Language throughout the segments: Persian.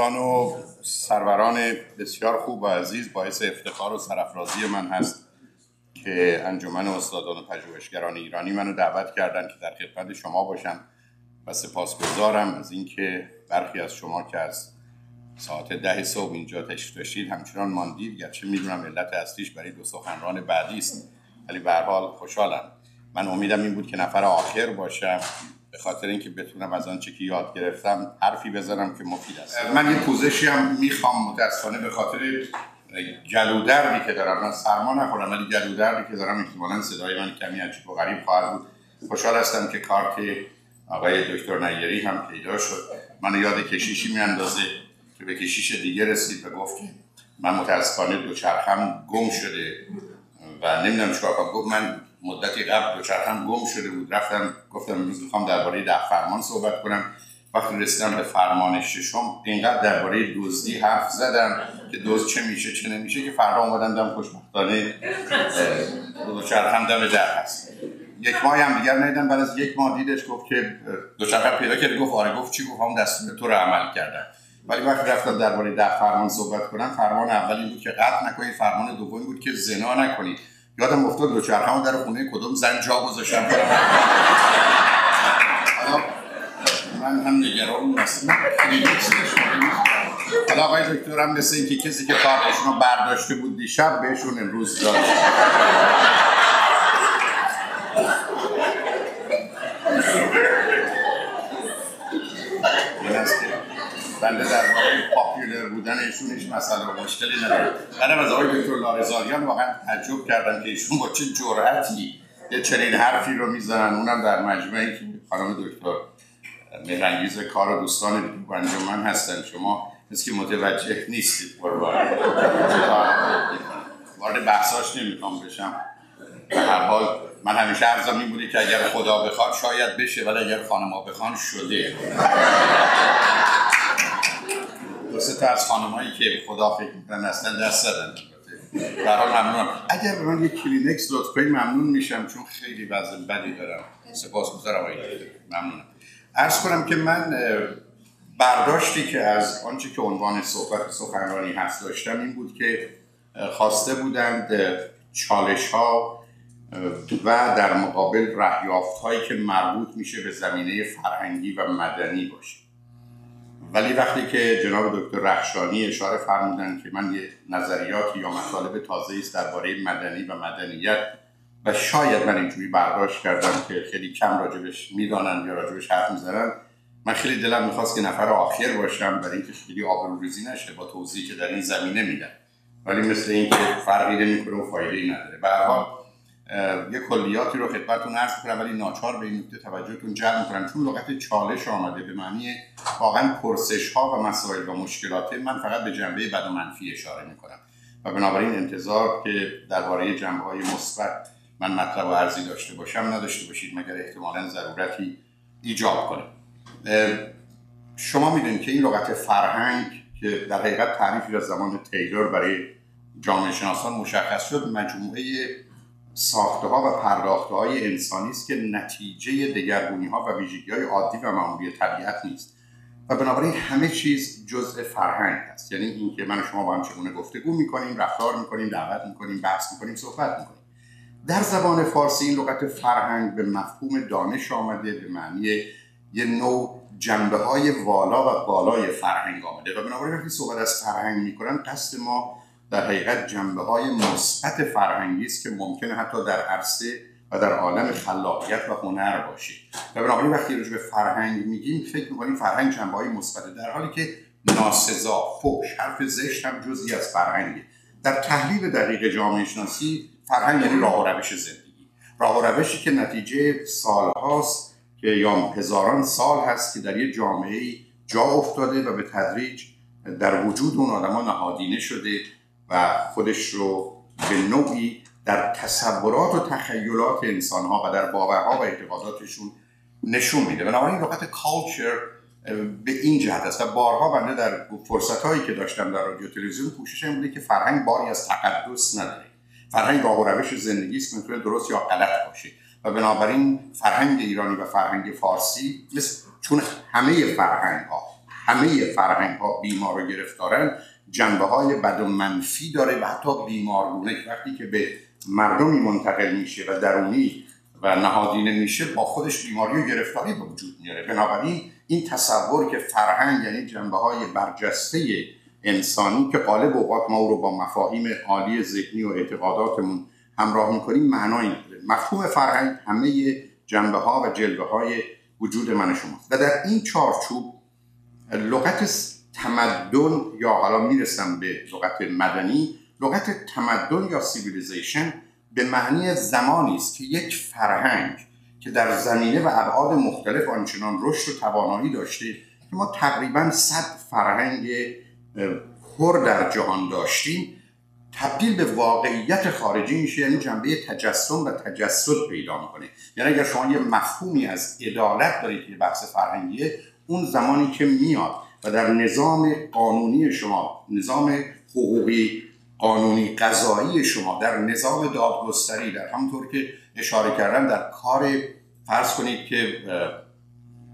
دوستان و سروران بسیار خوب و عزیز باعث افتخار و سرفرازی من هست که انجمن استادان و پژوهشگران ایرانی منو دعوت کردن که در خدمت شما باشم و سپاسگزارم از اینکه برخی از شما که از ساعت ده صبح اینجا تشریف داشتید همچنان ماندید. گرچه می‌دونم علت اصلیش برای دو سخنران بعدی است ولی به حال خوشحالم. من امیدم این بود که نفر آخر باشم. به خاطر اینکه بتونم از آنچه که یاد گرفتم حرفی بزنم که مفید است. من یه پوزشی هم می‌خوام متاسفانه به خاطر گلودردی که دارم. من سرما نخورم ولی گلودردی که دارم احتمالا صدای من کمی عجیب و غریب خواهد بود. خوشحال هستم که کارت آقای دکتر نیری هم پیدا شد. من یاد کشیشی میاندازه که به کشیش دیگه رسید و گفت من متاسفانه دوچرخم گم شده و نمی‌دونم چیکار کنم. گفت من مدتی قبل دوچرخم گم شده بود. رفتم گفتم می‌خوام درباره ده فرمان صحبت کنم. وقتی رسیدم به فرمان ششم اینقدر درباره دزدی حرف زدم که دزد چه میشه چه نمیشه که فردا اومدم دم خوشبختانه دوچرخم دم در هست. یک ماه هم دیگر ندیدم. بعد از یک ماه دیدش گفت که دوچرخه پیدا کرد. گفت آره گفت چی؟ گفت هم دستور تو رو عمل کردم. ولی وقتی رفتم درباره ده فرمان صحبت کنم فرمان اولی بود که قطع نکنید. فرمان دومی بود که زنا نکنید. یادم افتاد دوچرخه در خونه کدوم زن جا گذاشتم. من هم نگران هستم حالا آقای دکتر هم مثل اینکه کسی که کارشون رو برداشته بود دیشب بهشون امروز داد. بنده در واقع پاپیولر بودن ایشون هیچ مسئله و مشکلی نداره منم از آقای دکتر لارزاریان واقعا تعجب کردم که ایشون با چه جرأتی یه چنین حرفی رو می‌زنن. اونم در مجمعی که خانم دکتر مهرنگیز کار و دوستان انجمن هستن. شما مثل که متوجه نیستید. وارد بحثاش نمی‌خوام بشم. به هر حال من همیشه عرضم این بوده که اگر خدا بخواد شاید بشه ولی اگر خانما بخوان شده. سه تا از خانمایی که خدا فکر می‌کنن اصلا دست زدن. در حال ممنونم اگر به من یک کلینکس لطف ممنون میشم چون خیلی وزن بدی دارم. سپاسگزارم آقای ممنونم. عرض کنم که من برداشتی که از آنچه که عنوان صحبت سخنرانی هست داشتم این بود که خواسته بودند چالش ها و در مقابل رهیافت هایی که مربوط میشه به زمینه فرهنگی و مدنی باشه. ولی وقتی که جناب دکتر رخشانی اشاره فرمودن که من یه نظریاتی یا مطالب تازه است درباره مدنی و مدنیت و شاید من اینجوری برداشت کردم که خیلی کم راجبش می‌دانن یا راجبش حرف می‌زنن من خیلی دلم می‌خواست که نفر آخر باشم برای اینکه خیلی آبروریزی نشه با توضیحی که در این زمینه میدن ولی مثل اینکه فرقی نمی‌کنه و فایده ای نداره. به یه کلیاتی رو خدمتتون عرض کنم ولی ناچار به این نکته توجهتون جلب می‌کنم. چون لغت چالش آمده به معنی واقعا پرسش ها و مسائل و مشکلات من فقط به جنبه بد و منفی اشاره می‌کنم. و بنابراین انتظار که درباره جنبه های مثبت من مطلب و عرضی داشته باشم نداشته باشید مگر احتمالا ضرورتی ایجاب کنه شما می‌دونید که این لغت فرهنگ که در حقیقت تعریفی از زمان تیلور برای جامعه شناسان مشخص شد مجموعه ساخته ها و پرداخته های انسانی است که نتیجه دگرگونی ها و ویژگی های عادی و معمولی طبیعت نیست. و بنابراین همه چیز جزء فرهنگ است. یعنی اینکه من و شما با هم چگونه گفتگو می‌کنیم رفتار می‌کنیم دعوت می‌کنیم بحث می‌کنیم صحبت می‌کنیم. در زبان فارسی این لغت فرهنگ به مفهوم دانش آمده به معنی یه نوع جنبه های والا و بالای فرهنگ آمده. و بنابراین وقتی صحبت از فرهنگ می‌کنن قصد ما در حقیقت جنبه های مثبت فرهنگی است که ممکنه حتی در عرصه و در عالم خلاقیت و هنر باشه. و بنابراین وقتی راجع به فرهنگ میگیم فکر می‌کنیم فرهنگ جنبه های مثبت در حالی که ناسزا فوش حرف زشت هم جزئی از فرهنگه. در تحلیل دقیق جامعه شناسی فرهنگ یعنی راه و روش زندگی. راه و روشی که نتیجه سالهاست که یا هزاران سال هست که در یه جامعه جا افتاده و به تدریج در وجود اون آدما نهادینه شده. و خودش رو به نوعی در تصورات و تخیلات انسان ها و در باورها و اعتقاداتشون نشون میده. بنابراین لغت کالچر به این جهت است. و بارها بنده در فرصت هایی که داشتم در رادیو تلویزیون کوشش بوده که فرهنگ باری از تقدس نداره. فرهنگ راه و روش زندگی است می‌تونه درست یا غلط باشه. و بنابراین فرهنگ ایرانی و فرهنگ فارسی مثل چون همه فرهنگ ها همه فرهنگ ها بیمار و گرفتارن جنبه های بد و منفی داره و حتی بیمارگونه وقتی که به مردمی منتقل میشه و درونی و نهادینه میشه با خودش بیماری و گرفتاری به وجود میاره. بنابراین این تصور که فرهنگ یعنی جنبه های برجسته انسانی که غالب اوقات ما رو با مفاهیم عالی ذهنی و اعتقاداتمون همراه می‌کنیم معنایی نداره. مفهوم فرهنگ همه جنبه ها و جلوه های وجود من شماست. و در این چارچوب لغت تمدن یا حالا می‌رسم به لغت مدنی لغت تمدن یا civilization به معنی زمانی است که یک فرهنگ که در زمینه و ابعاد مختلف آنچنان رشد و توانایی داشته که ما تقریبا صد فرهنگ پر در جهان داشتیم تبدیل به واقعیت خارجی میشه یعنی جنبه تجسم و تجسد پیدا می‌کنه. یعنی اگر شما یه مفهومی از عدالت دارید که بحث فرهنگیه اون زمانی که میاد و در نظام قانونی شما نظام حقوقی قانونی قضایی شما در نظام دادگستری در همونطور که اشاره کردن در کار فرض کنید که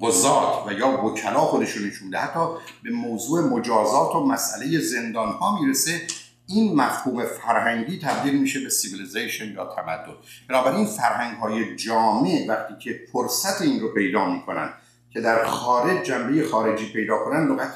قضات و یا وکلا خودشون نشون حتی به موضوع مجازات و مسئله زندان ها می‌رسه این مفهوم فرهنگی تبدیل میشه به civilization یا تمدن. بنابراین فرهنگ های جامع وقتی که فرصت این رو پیدا می‌کنن که در خارج جنبه خارجی پیدا کنن لغت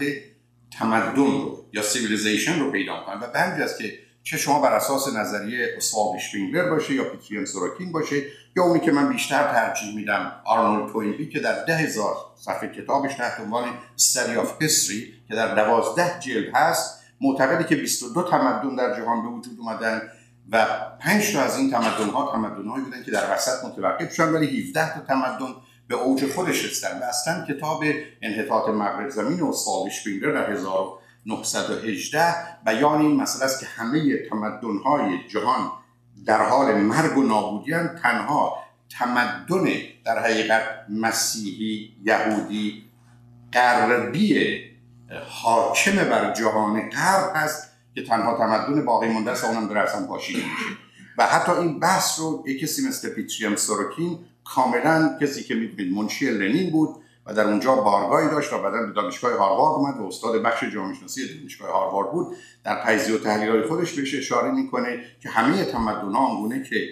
تمدن رو یا civilization رو پیدا کنن و به است که چه شما بر اساس نظریه اسوالد اشپنگلر باشه یا پیتریم سوروکین باشه یا اونی که من بیشتر ترجیح میدم آرنولد توینبی که در ده هزار صفحه کتابش تحت عنوان Study of History که در دوازده جلد هست معتقدی که 22 تمدن در جهان به وجود اومدن و 5 تا از این تمدن ها تمدن هایی بودن که در وسط متوقف شدن ولی 17 تا تمدن به اوج خودش رسیدن و اصلا کتاب انحطاط مغرب زمین و شپینگلر در 1918 بیان این مسئله است که همه تمدن های جهان در حال مرگ و نابودی تنها تمدن در حقیقت مسیحی یهودی غربی حاکم بر جهان غرب هست که تنها تمدن باقی مونده است اونم داره اصلا میشه. و حتی این بحث رو یک کسی مثل پیتریام سوروکین کاملا کسی که می‌دونید منشی لنین بود و در اونجا بارگاهی داشت و بعدا به دانشگاه هاروارد اومد و استاد بخش جامعه شناسی دانشگاه هاروارد بود. در تجزیه و تحلیل خودش بهش اشاره می‌کنه که همه تمدن ها آنگونه که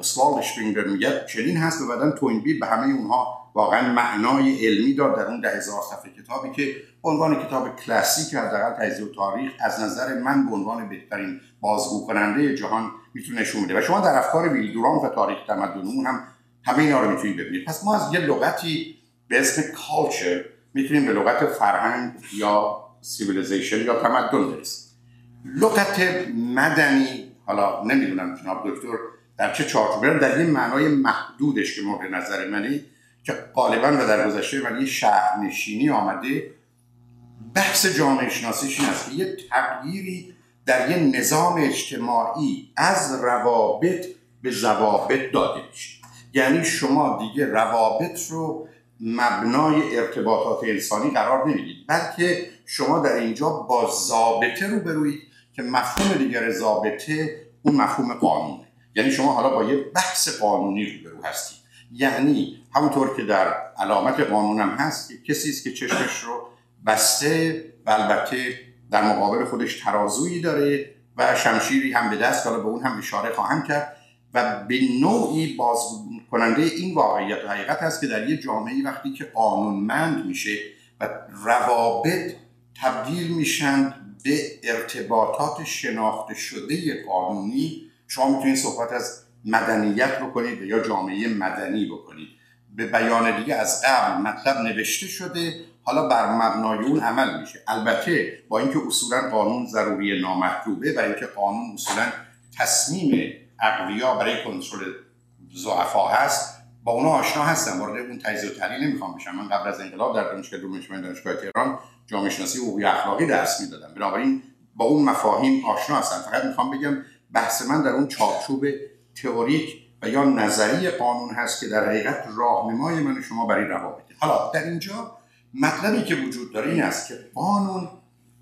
اسوالد شپینگر میگه چنین هست و بعدا توینبیل به همه اونها واقعا معنای علمی داد در اون ده هزار صفحه کتابی که عنوان کتاب کلاسیک حداقل تجزیه و تاریخ از نظر من به عنوان بهترین بازگو کننده جهان می‌تونه نشون بده. و شما در افکار ویل و تاریخ تمدنمون هم همه اینا رو می‌تونید ببینید. پس ما از یه لغتی به اسم culture می‌تونیم به لغت فرهنگ یا civilization یا تمدن برسیم. لغت مدنی حالا نمی‌دونم جناب دکتر در چه چارچوبی در یه معنای محدودش که مورد نظر منی که غالبا و در گذشته معنی شهرنشینی آمده بحث جامعه شناسیش این است که یه تغییری در یه نظام اجتماعی از روابط به ضوابط داده میشه. یعنی شما دیگه روابط رو مبنای ارتباطات انسانی قرار نمی‌دید بلکه شما در اینجا با ضابطه رو بروید که مفهوم دیگر ضابطه اون مفهوم قانونه. یعنی شما حالا با یه بحث قانونی رو برو هستید. یعنی همونطور که در علامت قانونم هست کسی است که چشمش رو بسته و البته در مقابل خودش ترازویی داره و شمشیری هم به دست حالا به اون هم اشاره خواهم کرد و به نوعی باز کننده این واقعیت و حقیقت هست که در یه جامعه وقتی که قانونمند میشه و روابط تبدیل میشن به ارتباطات شناخته شده قانونی شما می‌تونید صحبت از مدنیت بکنید یا جامعه مدنی بکنید. به بیان دیگه از قبل مطلب نوشته شده حالا بر مبنای اون عمل میشه. البته با اینکه اصولا قانون ضروری نامطلوبه برای اینکه قانون اصولا تصمیم اقویا برای کنترل ضعفا هست با اونا آشنا هستم. وارد اون تجزیه و تحلیل نمی‌خوام بشم. من قبل از انقلاب در دانشگاه دانشگاه دانشگاه تهران جامعه شناسی حقوقی اخلاقی درس می‌دادم. بنابراین با اون مفاهیم آشنا هستم. فقط می‌خوام بگم بحث من در اون چارچوب تئوریک و یا نظری قانون هست که در حقیقت راهنمای من شما برای روابطه. حالا در اینجا مطلبی که وجود داره این است که قانون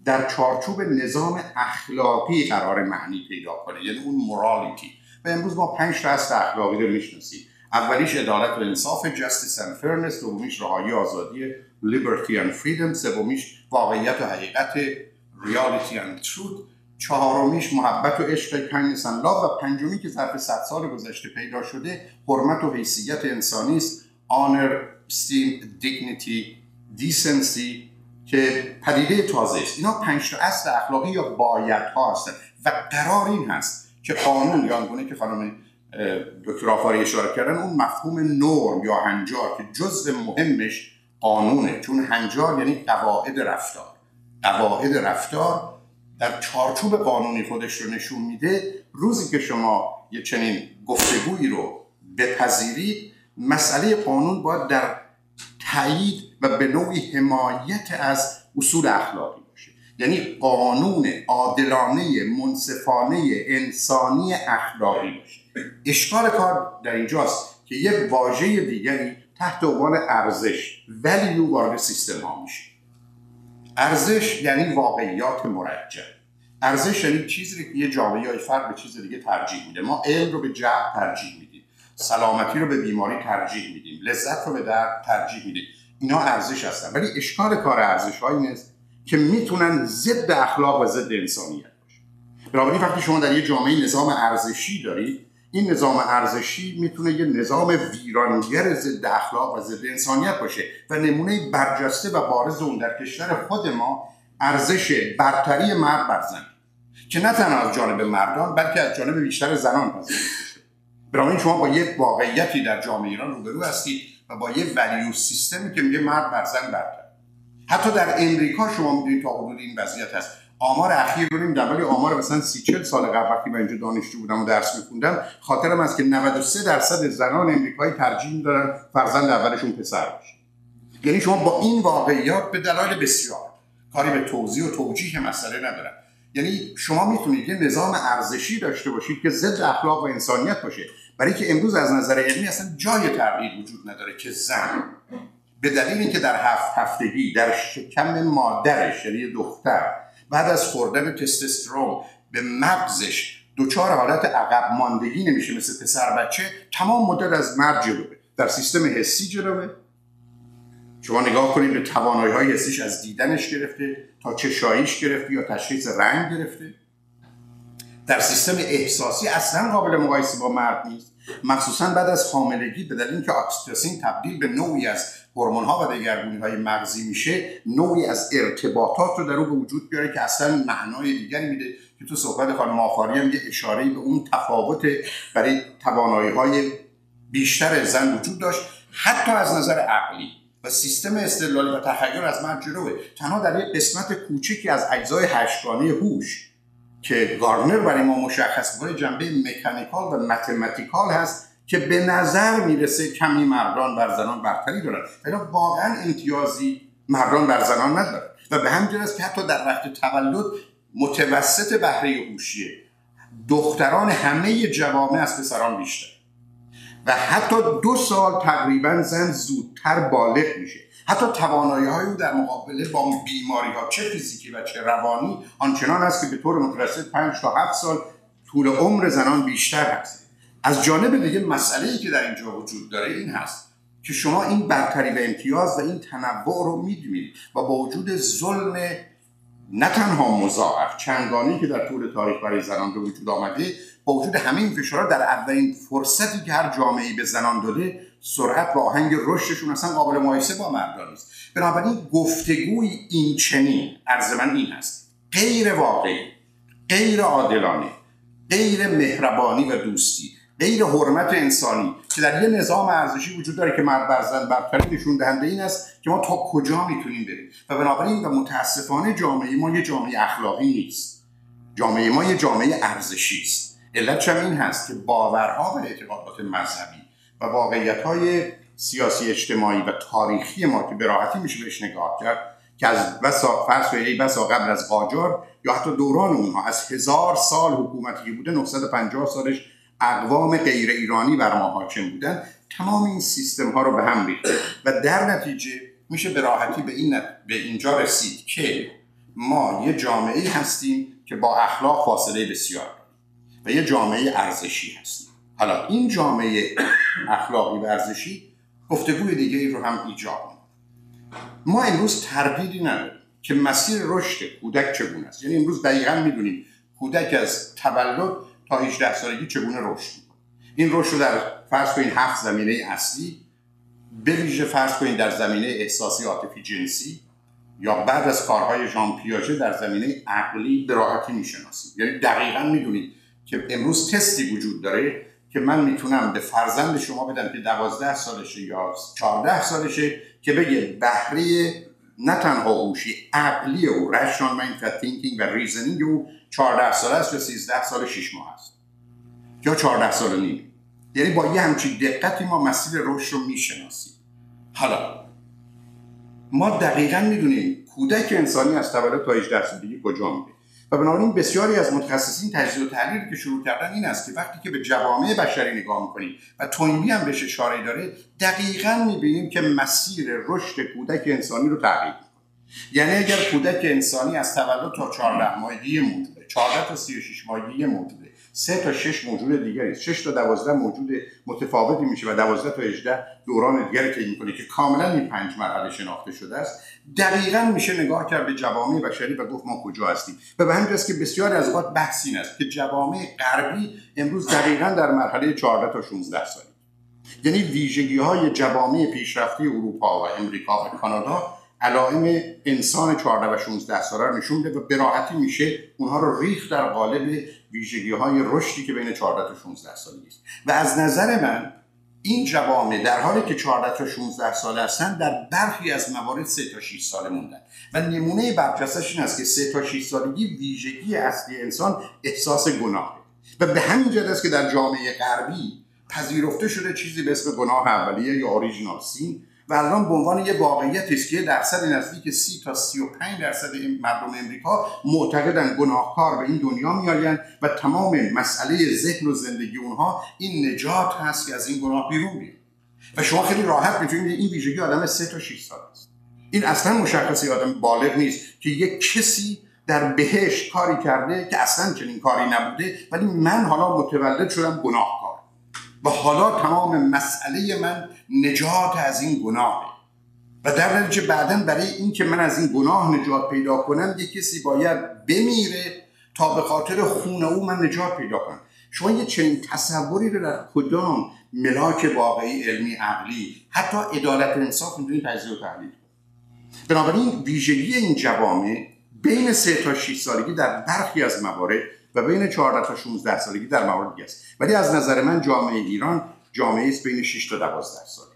در چارچوب نظام اخلاقی قرار معنی پیدا کنه یعنی اون morality و امروز ما پنج تا اصل اخلاقی رو می‌شناسیم. اولیش عدالت و انصاف justice and fairness دومیش رهایی آزادی liberty and freedom سومیش واقعیت و حقیقت reality and truth چهارمیش محبت و عشق kindness and و پنجمی که ظرف صد سال گذشته پیدا شده حرمت و حیثیت انسانی است honor استیم دیگنیتی دیسنسی که پدیده تازه است. اینا پنج تا اصل اخلاقی یا باید ها هستن. و قرار این هست که قانون یا آنگونه که خانم دکتر آفاری اشاره کردن اون مفهوم نرم یا هنجار که جزء مهمش قانونه. چون هنجار یعنی قواعد رفتار. قواعد رفتار در چارچوب قانونی خودش رو نشون میده. روزی که شما یه چنین گفتگویی رو بپذیرید مسئله قانون باید در تایید به نوعی حمایت از اصول اخلاقی باشه. یعنی قانون عادلانه منصفانه انسانی اخلاقی باشه. اشکال کار در اینجاست که یک واژه دیگری تحت عنوان ارزش ولیو وارد سیستم ها میشه. ارزش یعنی واقعیات مرجع. ارزش یعنی چیزی که یه جامعه یا فرد به چیز دیگه ترجیح میده. ما علم رو به جهل ترجیح میدیم. سلامتی رو به بیماری ترجیح میدیم. لذت رو به درد ترجیح میدیم. اینا ارزش هستن. ولی اشکال کار ارزش نیست که می‌تونن ضد اخلاق و ضد انسانیت باشه بنابراین وقتی شما در یه جامعه نظام ارزشی دارید این نظام ارزشی می‌تونه یه نظام ویرانگر ضد اخلاق و ضد انسانیت باشه و نمونه برجسته و بارز اون در کشور خود ما ارزش برتری مرد بر زن. که نه تنها از جانب مردان بلکه از جانب بیشتر زنان پذیرفته بنابراین شما با یک واقعیتی در جامعه ایران روبرو هستید و با یه ولیو سیستمی که میگه مرد بر زن برتر. حتی در امریکا شما می‌دونید تا حدود این وضعیت هست. آمار اخیر رو نمی‌دونم ولی آمار مثلا سی چل سال قبل وقتی من اینجا دانشجو بودم و درس میخوندم خاطرم است که 93 درصد زنان امریکایی ترجیح دارن فرزند اولشون پسر باشه یعنی شما با این واقعیات به دلایل بسیار کاری به توضیح و توجیه مسئله ندارم یعنی شما می‌تونید یه نظام ارزشی داشته باشید که ضد اخلاق و انسانیت باشه. برای که امروز از نظر علمی اصلا جای تغییر وجود نداره که زن به دلیل اینکه در هفت هفتگی در شکم مادرش یعنی دختر بعد از خوردن تستوسترون به مغزش دچار حالت عقب ماندگی نمیشه مثل پسر بچه تمام مدت از مرد جلوه. در سیستم حسی جلوه. شما نگاه کنید به توانایی های حسیش از دیدنش گرفته تا چشاییش گرفته یا تشخیص رنگ گرفته. در سیستم احساسی اصلا قابل مقایسه با مرد نیست. مخصوصا بعد از حاملگی به دلیل اینکه اکسیتوسین تبدیل به نوعی از هورمون ها و دگرگونی های مغزی میشه نوعی از ارتباطات رو در او به وجود بیاره که اصلا معنای دیگری میده. که تو صحبت خانم آفاری هم یه اشاره به اون تفاوت برای توانایی های بیشتر زن وجود داشت حتی از نظر عقلی. و سیستم استدلالی و تخیل از من جلوه. تنها در یک قسمت کوچکی از اجزای هشتگانه هوش که گارنر برای ما مشخص می‌کنه جنبه مکانیکال و متمتیکال هست که به نظر می‌رسه کمی مردان بر زنان برتری دارن. ولی واقعا امتیازی مردان بر زنان ندارن و به همین است که حتی در وقت تولد متوسط بهره هوشیه. دختران همه جوامع از پسران بیشتر. و حتی دو سال تقریبا زن زودتر بالغ میشه. حتی توانایی های او در مقابله با بیماری ها چه فیزیکی و چه روانی آنچنان است که به طور متوسط 5 تا 7 سال طول عمر زنان بیشتر هست از جانب دیگه مسئله ای که در اینجا وجود داره این هست که شما این برتری و امتیاز و این تنوع رو می‌دونید و با وجود ظلم نه تنها مضاعف چندانی که در طول تاریخ برای زنان به وجود آمده با وجود همه این فشارها در اولین فرصتی که هر جامعه به زنان داده سرعت و آهنگ رشدشون اصلا قابل مقایسه با مردان نیست. بنابراین گفتگوی این چنین عرض من این هست. غیر واقعی غیر عادلانه غیر مهربانی و دوستی غیر حرمت انسانی که در یه نظام ارزشی وجود داره که مرد بر زن برتری نشون دهنده این است که ما تا کجا می‌تونیم بریم. و بنابراین و متاسفانه جامعه ما یه جامعه اخلاقی نیست. جامعه ما یه جامعه ارزشی است. علت این هست که باورها و اعتقادات مذهبی و واقعیت های سیاسی اجتماعی و تاریخی ما که به میشه بهش نگاه کرد که از بسا ای بسا قبل از قاجار یا حتی دوران اونها از هزار سال حکومتی بوده 950 سالش اقوام غیر ایرانی بر ما حاکم بودن تمام این سیستم ها رو به هم ریخته و در نتیجه میشه به راحتی به این به اینجا رسید که ما یه جامعه هستیم که با اخلاق فاصله بسیار و یه جامعه ارزشی هستیم. حالا این جامعه اخلاقی ورزشی گفتگوی دیگه رو هم ایجاب ما امروز تردیدی نداریم که مسیر رشد کودک چگونه است. یعنی امروز دقیقا می‌دونیم کودک از تولد تا 18 سالگی چگونه رشد می‌کنه. این رشد رو در فرض کنید هفت زمینه اصلی به ویژه فرض کنید در زمینه احساسی عاطفی جنسی یا بعد از کارهای ژان پیاژه در زمینه عقلی به راحتی می‌شناسید یعنی دقیقا می‌دونید که امروز تستی وجود داره که من می‌تونم به فرزند شما بدم که دوازده سالشه یا چهارده سالشه که بگه بهره نه تنها هوشی عقلی او rational mind و thinking و reasoning او 14 سال است یا 13 سال 6 ماه است. یا 14 سال نیم. یعنی با یه همچین دقتی ما مسیر رشد رو می‌شناسیم. حالا ما دقیقا می‌دونیم کودک انسانی از تولد تا 18 سالگی کجا میره. و بنابراین بسیاری از متخصصین تجزیه و تحلیلی که شروع کردن این است که وقتی که به جوامع بشری نگاه می‌کنیم و توینبی هم بهش اشاره داره دقیقا می‌بینیم که مسیر رشد کودک انسانی رو تغییر می‌کنه. یعنی اگر کودک انسانی از تولد تا 14 ماهگی موجوده 14 تا 36 ماهگی موجوده سه تا شش موجود دیگری است. شش تا دوازده موجود متفاوتی میشه و دوازده تا 18 دوران دیگری که می‌کنه که کاملا این پنج مرحله شناخته شده است. دقیقا میشه نگاه کرد به جوامع بشری و گفت ما کجا هستیم. و به همین که بسیاری از اوقات بحث این است که جوامع غربی امروز دقیقا در مرحله 14 تا 16 سالی یعنی ویژگی های جوامع پیشرفته اروپا و امریکا و کانادا علائم انسان 14 و 16 ساله رو نشون میده و به راحتی میشه اونها رو ریخت در قالب ویژگی های رشدی که بین 14 تا 16 سالگی است و از نظر من این جوامع در حالی که 14 تا 16 ساله هستند در برخی از موارد 3 تا 6 ساله موندن. و نمونه برجستش این است که 3 تا 6 سالگی ویژگی اصلی انسان احساس گناه و به همین جهت است که در جامعه غربی پذیرفته شده چیزی به اسم گناه اولیه یا اوریجینال سین و الان به عنوان یه واقعیت است که درصد نزدیک 30 تا 35 درصد مردم امریکا معتقدن گناهکار به این دنیا میآیند و تمام مسئله ذهن و زندگی اونها این نجات هست که از این گناه بیرون بیاد و شما خیلی راحت می‌تونید این ویژگی آدم 3 تا 6 سال است. این اصلا مشخصی آدم بالغ نیست که یک کسی در بهش کاری کرده که اصلا چنین کاری نبوده ولی من حالا متولد شدم گناهکار. و حالا تمام مسئله من نجات از این گناه و در نتیجه بعدا برای اینکه من از این گناه نجات پیدا کنم یک کسی باید بمیره تا به خاطر خون او من نجات پیدا کنم. شما یه چنین تصوری رو در کدام ملاک واقعی علمی عقلی حتی عدالت انصاف می‌دونید تجزیه و تحلیل بنابراین ویژگی این جوامع بین سه تا 6 سالگی در برخی از موارد و بین 14 تا 16 سالگی در موارد دیگه است. ولی از نظر من جامعه ایران جامعه است بین 6 تا 12 سال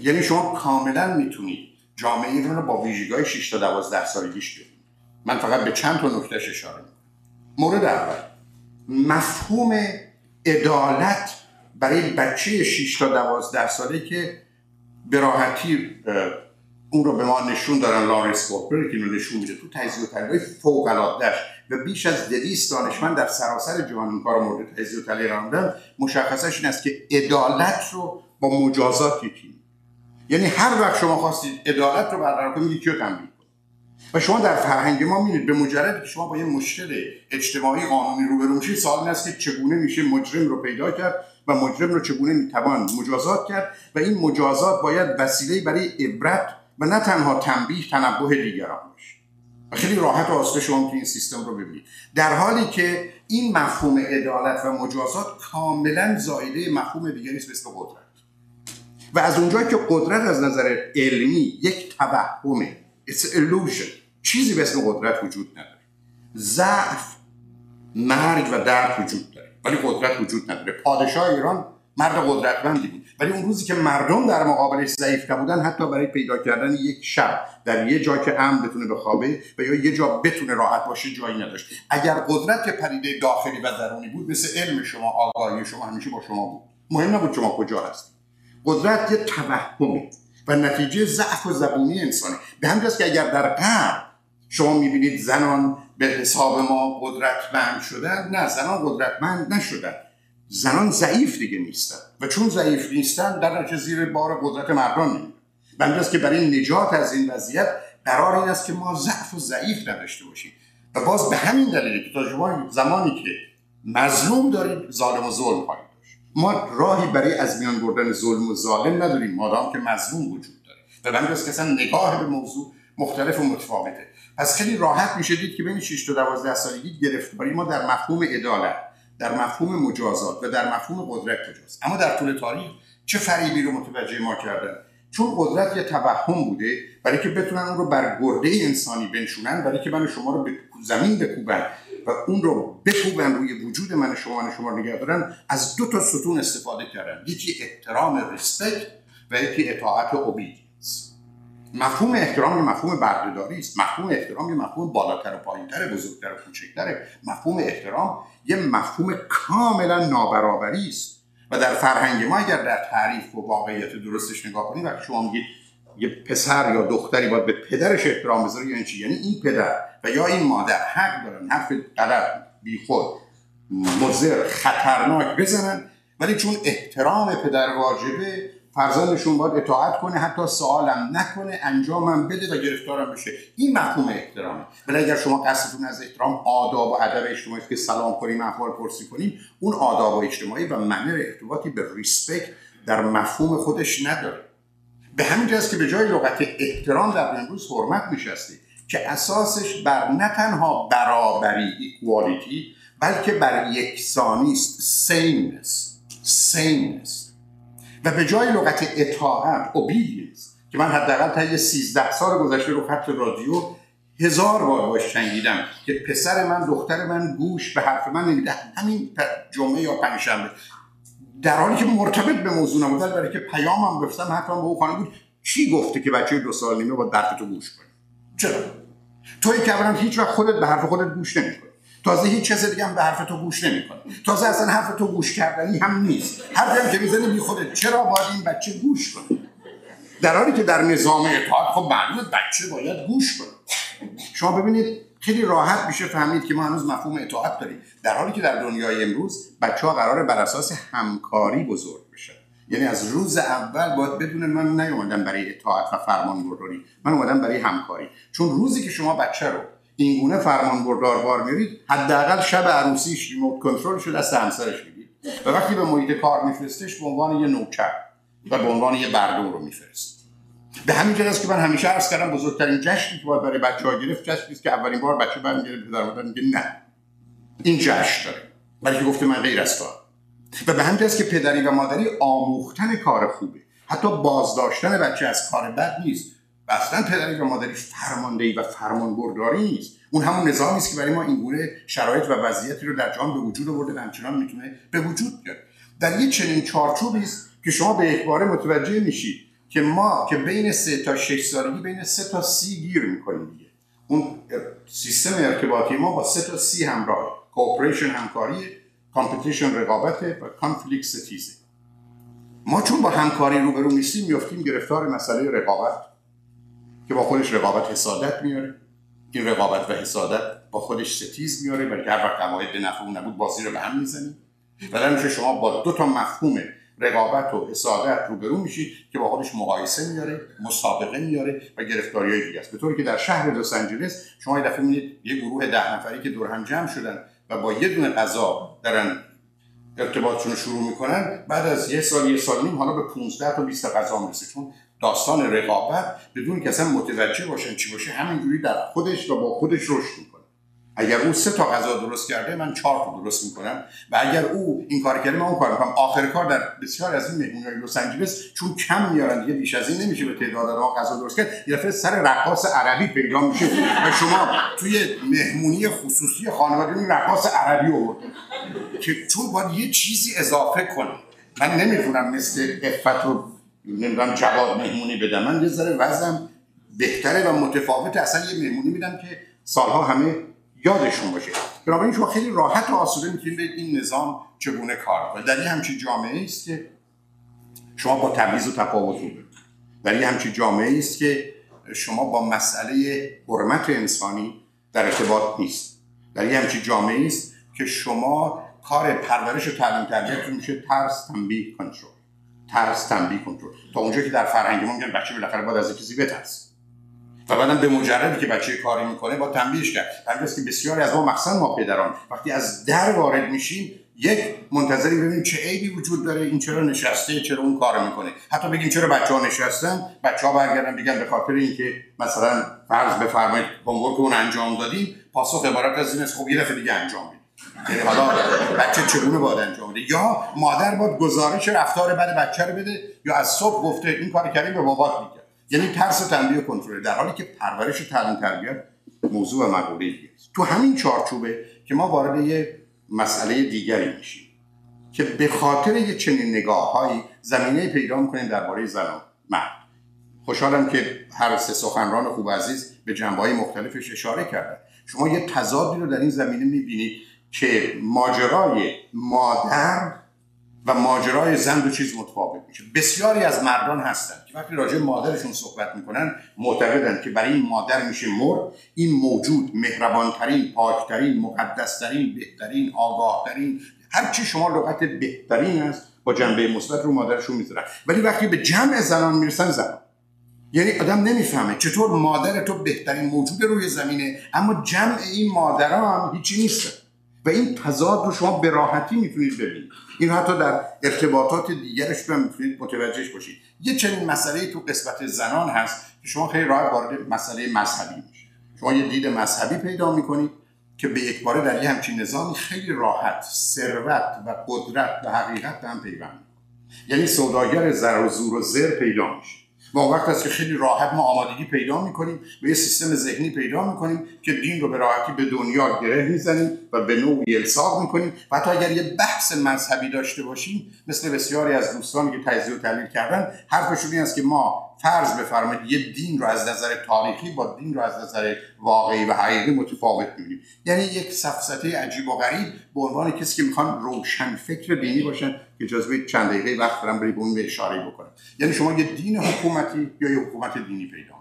یعنی شما کاملا می‌تونید جامعه ایران رو با ویژگی‌های 6 تا 12 سالگیش ببینید. من فقط به چند تا نکته اشاره می‌کنم. مورد اول مفهوم عدالت برای بچه 6 تا 12 ساله که به راحتی اون رو به ما نشون دارن لارنس کوپر که نشون میده تو تجزیه و تحلیل فوق العاده و بیش از 200 دانشمند در سراسر جهان این کار مورد تجزیه و تحلیل قرار مشخصش این است که عدالت رو با مجازات یکی یعنی هر وقت شما خواستید عدالت رو برقرار کنید یکی رو تنبیه و شما در فرهنگ ما می‌بینید به مجرد که شما با یه مشکل اجتماعی قانونی روبرو میشید سوال این است که چگونه میشه مجرم رو پیدا کرد و مجرم رو چگونه می‌توان مجازات کرد؟ و این مجازات باید وسیله برای عبرت و نه تنها تنبیه تنبه دیگران باشه. خیلی راحت و شما این سیستم رو ببینید در حالی که این مفهوم عدالت و مجازات کاملا زایده مفهوم دیگری است مثل قدرت. و از اونجایی که قدرت از نظر علمی یک توهمه It's illusion. چیزی به اسم قدرت وجود نداره. ضعف مرگ و درد وجود داره. ولی قدرت وجود نداره. پادشاه ایران مرد قدرتمندی بود. ولی اون روزی که مردم در مقابلش ضعیف بودن حتی برای پیدا کردن یک شب در یه جا که امن بتونه بخوابه و یا یه جا بتونه راحت باشه جایی نداشت. اگر قدرت پدیده داخلی و درونی بود مثل علم شما آگاهی شما همیشه با شما بود. مهم نبود شما کجا هست قدرت یه توهمه و نتیجه ضعف و زبونی انسانی به همین که اگر در غرب شما می‌بینید زنان به حساب ما قدرتمند شدن نه زنان قدرتمند نشدن. زنان ضعیف دیگه نیستن. و چون ضعیف نیستن در نتیجه زیر بار قدرت مردان میمونن. بنده که برای نجات از این وضعیت قرار این است که ما ضعف و ضعیف نداشته باشیم. و باز به همین دلیل که تا زمانی که مظلوم دارید ظالم و ظلم خواهید داشت. ما راهی برای از میان بردن ظلم و ظالم نداریم مادام که مظلوم وجود داره. و من که اصلا نگاه به موضوع مختلف و متفاوته. پس خیلی راحت میشه دید که بین 6 تا 12 سالگی گرفتاری ما در مفهوم عدالت. در مفهوم مجازات و در مفهوم قدرت کجاست اما در طول تاریخ چه فریبی رو متوجه ما کردن؟ چون قدرت یه توهم بوده برای که بتونن اون رو بر گرده انسانی بنشونن برای که من شما رو به زمین بکوبن و اون رو بکوبن روی وجود من شما من شما نگه دارن از دو تا ستون استفاده کردن. یکی احترام ریسپکت و یکی اطاعت و اوبیدینس مفهوم احترام یه مفهوم بردهداری است. مفهوم احترام یه مفهوم بالاتر و پایینتر بزرگتر و کوچکتره. مفهوم احترام یه مفهوم کاملا نابرابری است. و در فرهنگ ما اگر در تعریف و واقعیت درستش نگاه کنید وقتی شما میگید یه پسر یا دختری باید به پدرش احترام بذاره یعنی چی؟ یعنی این پدر و یا این مادر حق دارن حرف غلط بیخود مضر خطرناک بزنن. ولی چون احترام پدر واجبه فرزندشون باید اطاعت کنه حتی سوالم نکنه انجامم بده و گرفتارم بشه. این مفهوم احترامه. ولی اگر شما قصدتون از احترام آداب و ادب اجتماعی که سلام کنیم احوال پرسی کنیم اون آداب و اجتماعی و منر ارتباطی به ریسپکت در مفهوم خودش نداره. به همین جاست که به جای لغت احترام در امروز حرمت نشسته که اساسش بر نه تنها برابری equality بلکه بر یکسانی است sameness sameness و به جای لغت اطاعت obedience که من حداقل تا یه 13 سال گذشته رو خط رادیو هزار بار باش شنیدم که پسر من دختر من گوش به حرف من نمیده. همین جمعه یا پنجشنبه. در حالی که مرتبط به موضوع نبود برای که پیامم گفتم حتی به او خانم بود چی گفته که بچه دو سال نیمه با درد تو گوش کنی چرا؟ توی که اولا هیچ وقت خودت به حرف خودت گوش نمی‌کنی. تازه هیچ کسی دیگه هم به حرف تو گوش نمی‌کنه. تازه اصلا حرف تو گوش کردنی هم نیست. حرفی هم که می‌زنی بی خودت. چرا باید این بچه گوش کنه؟ در حالی که در نظام اطاعت خب معلومه بچه باید گوش کنه. شما ببینید خیلی راحت میشه فهمید که ما هنوز مفهوم اطاعت داریم. در حالی که در دنیای امروز بچه ها قراره بر اساس همکاری بزرگ بشن. یعنی از روز اول باید بدون من نیومدم برای اطاعت و فرمان برداری. من اومدم برای همکاری. چون روزی که شما بچه رو این فرمان بردار بار میرید حداقل شب عروسیش ریموت کنترل شده دست همسرش می‌دید و وقتی به محیط کار میفرستش به عنوان یه نوکر و به عنوان یه بردون رو میفرست به همین است که من همیشه عرض کردم بزرگترین جشنی که باید برای بچه ها گرفت جشنی که اولین بار بچه برمیگره پدر میگه نه. این جشن داره. بلکه گفته من غیر از و به همین است که پدری و مادری آموختن کار خوبه. حتی بازداشتن بچه از کار بد نیست. و اصلا پدری و مادری فرماندهی و فرمانبرداری نیست. اون همون نظامی است که برای ما این گونه شرایط و وضعیتی رو در جهان به وجود آورده و همچنان می‌تونه به وجود بیاد در یه چنین چارچوبی است که شما به یکباره متوجه میشید که ما که بین سه تا شش سالگی بین سه تا سی گیر می‌کنیم دیگه. اون سیستم ارتباطی ما با سه تا C همراه cooperation همکاری competition رقابت و conflict ستیزه ما چون با همکاری روبرو نیستیم میفتیم گرفتار مسئله رقابت. که با خودش رقابت حسادت میاره. این رقابت و حسادت با خودش ستیز میاره بلکه هر وقت قواعد نفع نبود بازی رو به هم می‌زنیم و در شما با دو تا مفهوم رقابت و حسادت روبرو میشید که با خودش مقایسه میاره مسابقه میاره و گرفتاری های دیگه است. به طوری که در شهر لس آنجلس شما یه دفعه می‌بینید یه گروه ده نفری که دور هم جمع شدن و با یه دونه غذا دارن ارتباطشون رو شروع می‌کنن. بعد از یه سال یه سال نیم حالا به 15 تا 20 تا غذا می‌رسه. چون داستان رقابت بدون که اصلا متوجه باشن چی باشه همینجوری در خودش و با خودش رشد می‌کنه. اگر او سه تا غذا درست کرده من چهار تا درست می‌کنم. و اگر او این کار کرده من اون کار می‌کنم. آخر کار در بسیار از این مهمونی لس آنجلس چون کم میارن دیگه بیش از این نمیشه به تعداد آدم غذا درست کرد. یه سر رقاص عربی پیدا میشه و شما توی مهمونی خصوصی خانواده این رقاص عربی آورد که چون باید یه چیزی اضافه کنه من نمی‌تونم مثل افت و نمی‌دونم جواب مهمونی بدم. من یه ذره وزنم بهتره و متفاوت. اصلا یه مهمونی میدم که سالها همه یادشون باشه. بنابراین شما خیلی راحت و آسوده می‌تونید این نظام چگونه کار کنید در یه همچین جامعه است که شما با تبعیض و تفاوت رو در یه همچین جامعه است که شما با مسئله حرمت انسانی در ارتباط نیست. در یه همچین جامعه است که شما کار پرورش و تعلیم تربیتتون میشه ترس تنبیه کنترل ترس تنبیه کنترل. تا اونجا که در فرهنگ ما میگن بچه بالاخره باید از کسی بترسه. و بعدم به مجردی که بچه کاری می‌کنه با تنبیهش کرد. همینجاست که بسیاری از ما مخصوصا ما پدران وقتی از در وارد میشیم یک منتظری ببینیم چه عیبی وجود داره این چرا نشسته چرا اون کار می‌کنه. حتی بگیم چرا بچه ها نشستن بچه ها برگردن بگن به خاطر اینکه مثلا فرض بفرمایید که اون انجام دادیم پاسخ عبارت از این است خب یه دفعه دیگه انجام یعنی حالا بچه چگونه باید انجام بده؟ یا مادر باید گزارش رفتار بد بچه رو بده یا از صبح گفته این کار کردیم به بابات میگه. یعنی ترس تنبیه کنترل در حالی که پرورش تعلیم تربیت موضوع و مقوله تو همین چارچوبه که ما وارد یه مسئله دیگری میشیم که به خاطر یه چنین نگاههایی زمینه پیدا می‌کنیم درباره زن و مرد. خوشحالم که هر سه سخنران خوب عزیز به جنبه های مختلفش اشاره کردن. شما یه تضادی رو در این زمینه می‌بینید که ماجرای مادر و ماجرای زن دو چیز متفاوت میشه. بسیاری از مردان هستن که وقتی راجع مادرشون صحبت می‌کنن معتقدن که برای این مادر میشه مر این موجود مهربانترین پاکترین مقدسترین بهترین آگاهترین هر چی شما لغت بهترین است با جنبه مثبت رو مادرشون می‌ذارن. ولی وقتی به جمع زنان می‌رسن زنان. یعنی آدم نمی‌فهمه چطور مادر تو بهترین موجود روی زمینه اما جمع این مادران هیچی نیست. و این تضاد رو شما به راحتی می‌تونید ببینید. این حتی در ارتباطات دیگرش هم می‌تونید متوجهش باشید. یه چنین مسئله تو قسمت زنان هست که شما خیلی راحت وارد مسئله مذهبی میشید. شما یه دید مذهبی پیدا می‌کنید که به یک باره در یه همچین نظامی خیلی راحت ثروت و قدرت و حقیقت هم پیوند یعنی سوداگر زر و زور و زر پیدا میشه. اون وقت است که خیلی راحت ما آمادگی پیدا می‌کنیم و یه سیستم ذهنی پیدا می‌کنیم که دین رو به راحتی به دنیا گره می‌زنیم و به نوعی الساق می‌کنیم. و حتی اگر یه بحث مذهبی داشته باشیم مثل بسیاری از دوستانی که تجزیه و تحلیل کردن حرفشون این است که ما فرض بفرمایید یه دین رو از نظر تاریخی با دین رو از نظر واقعی و حقیقی متفاوت می‌بینیم. یعنی یک سفسطه عجیب و غریب به عنوان کسی که می‌خوان روشن فکر دینی باشن که اجازه چند دقیقه وقت دارم برای اون اشاره بکنم یعنی شما یه دین حکومتی یا یه حکومت دینی پیدا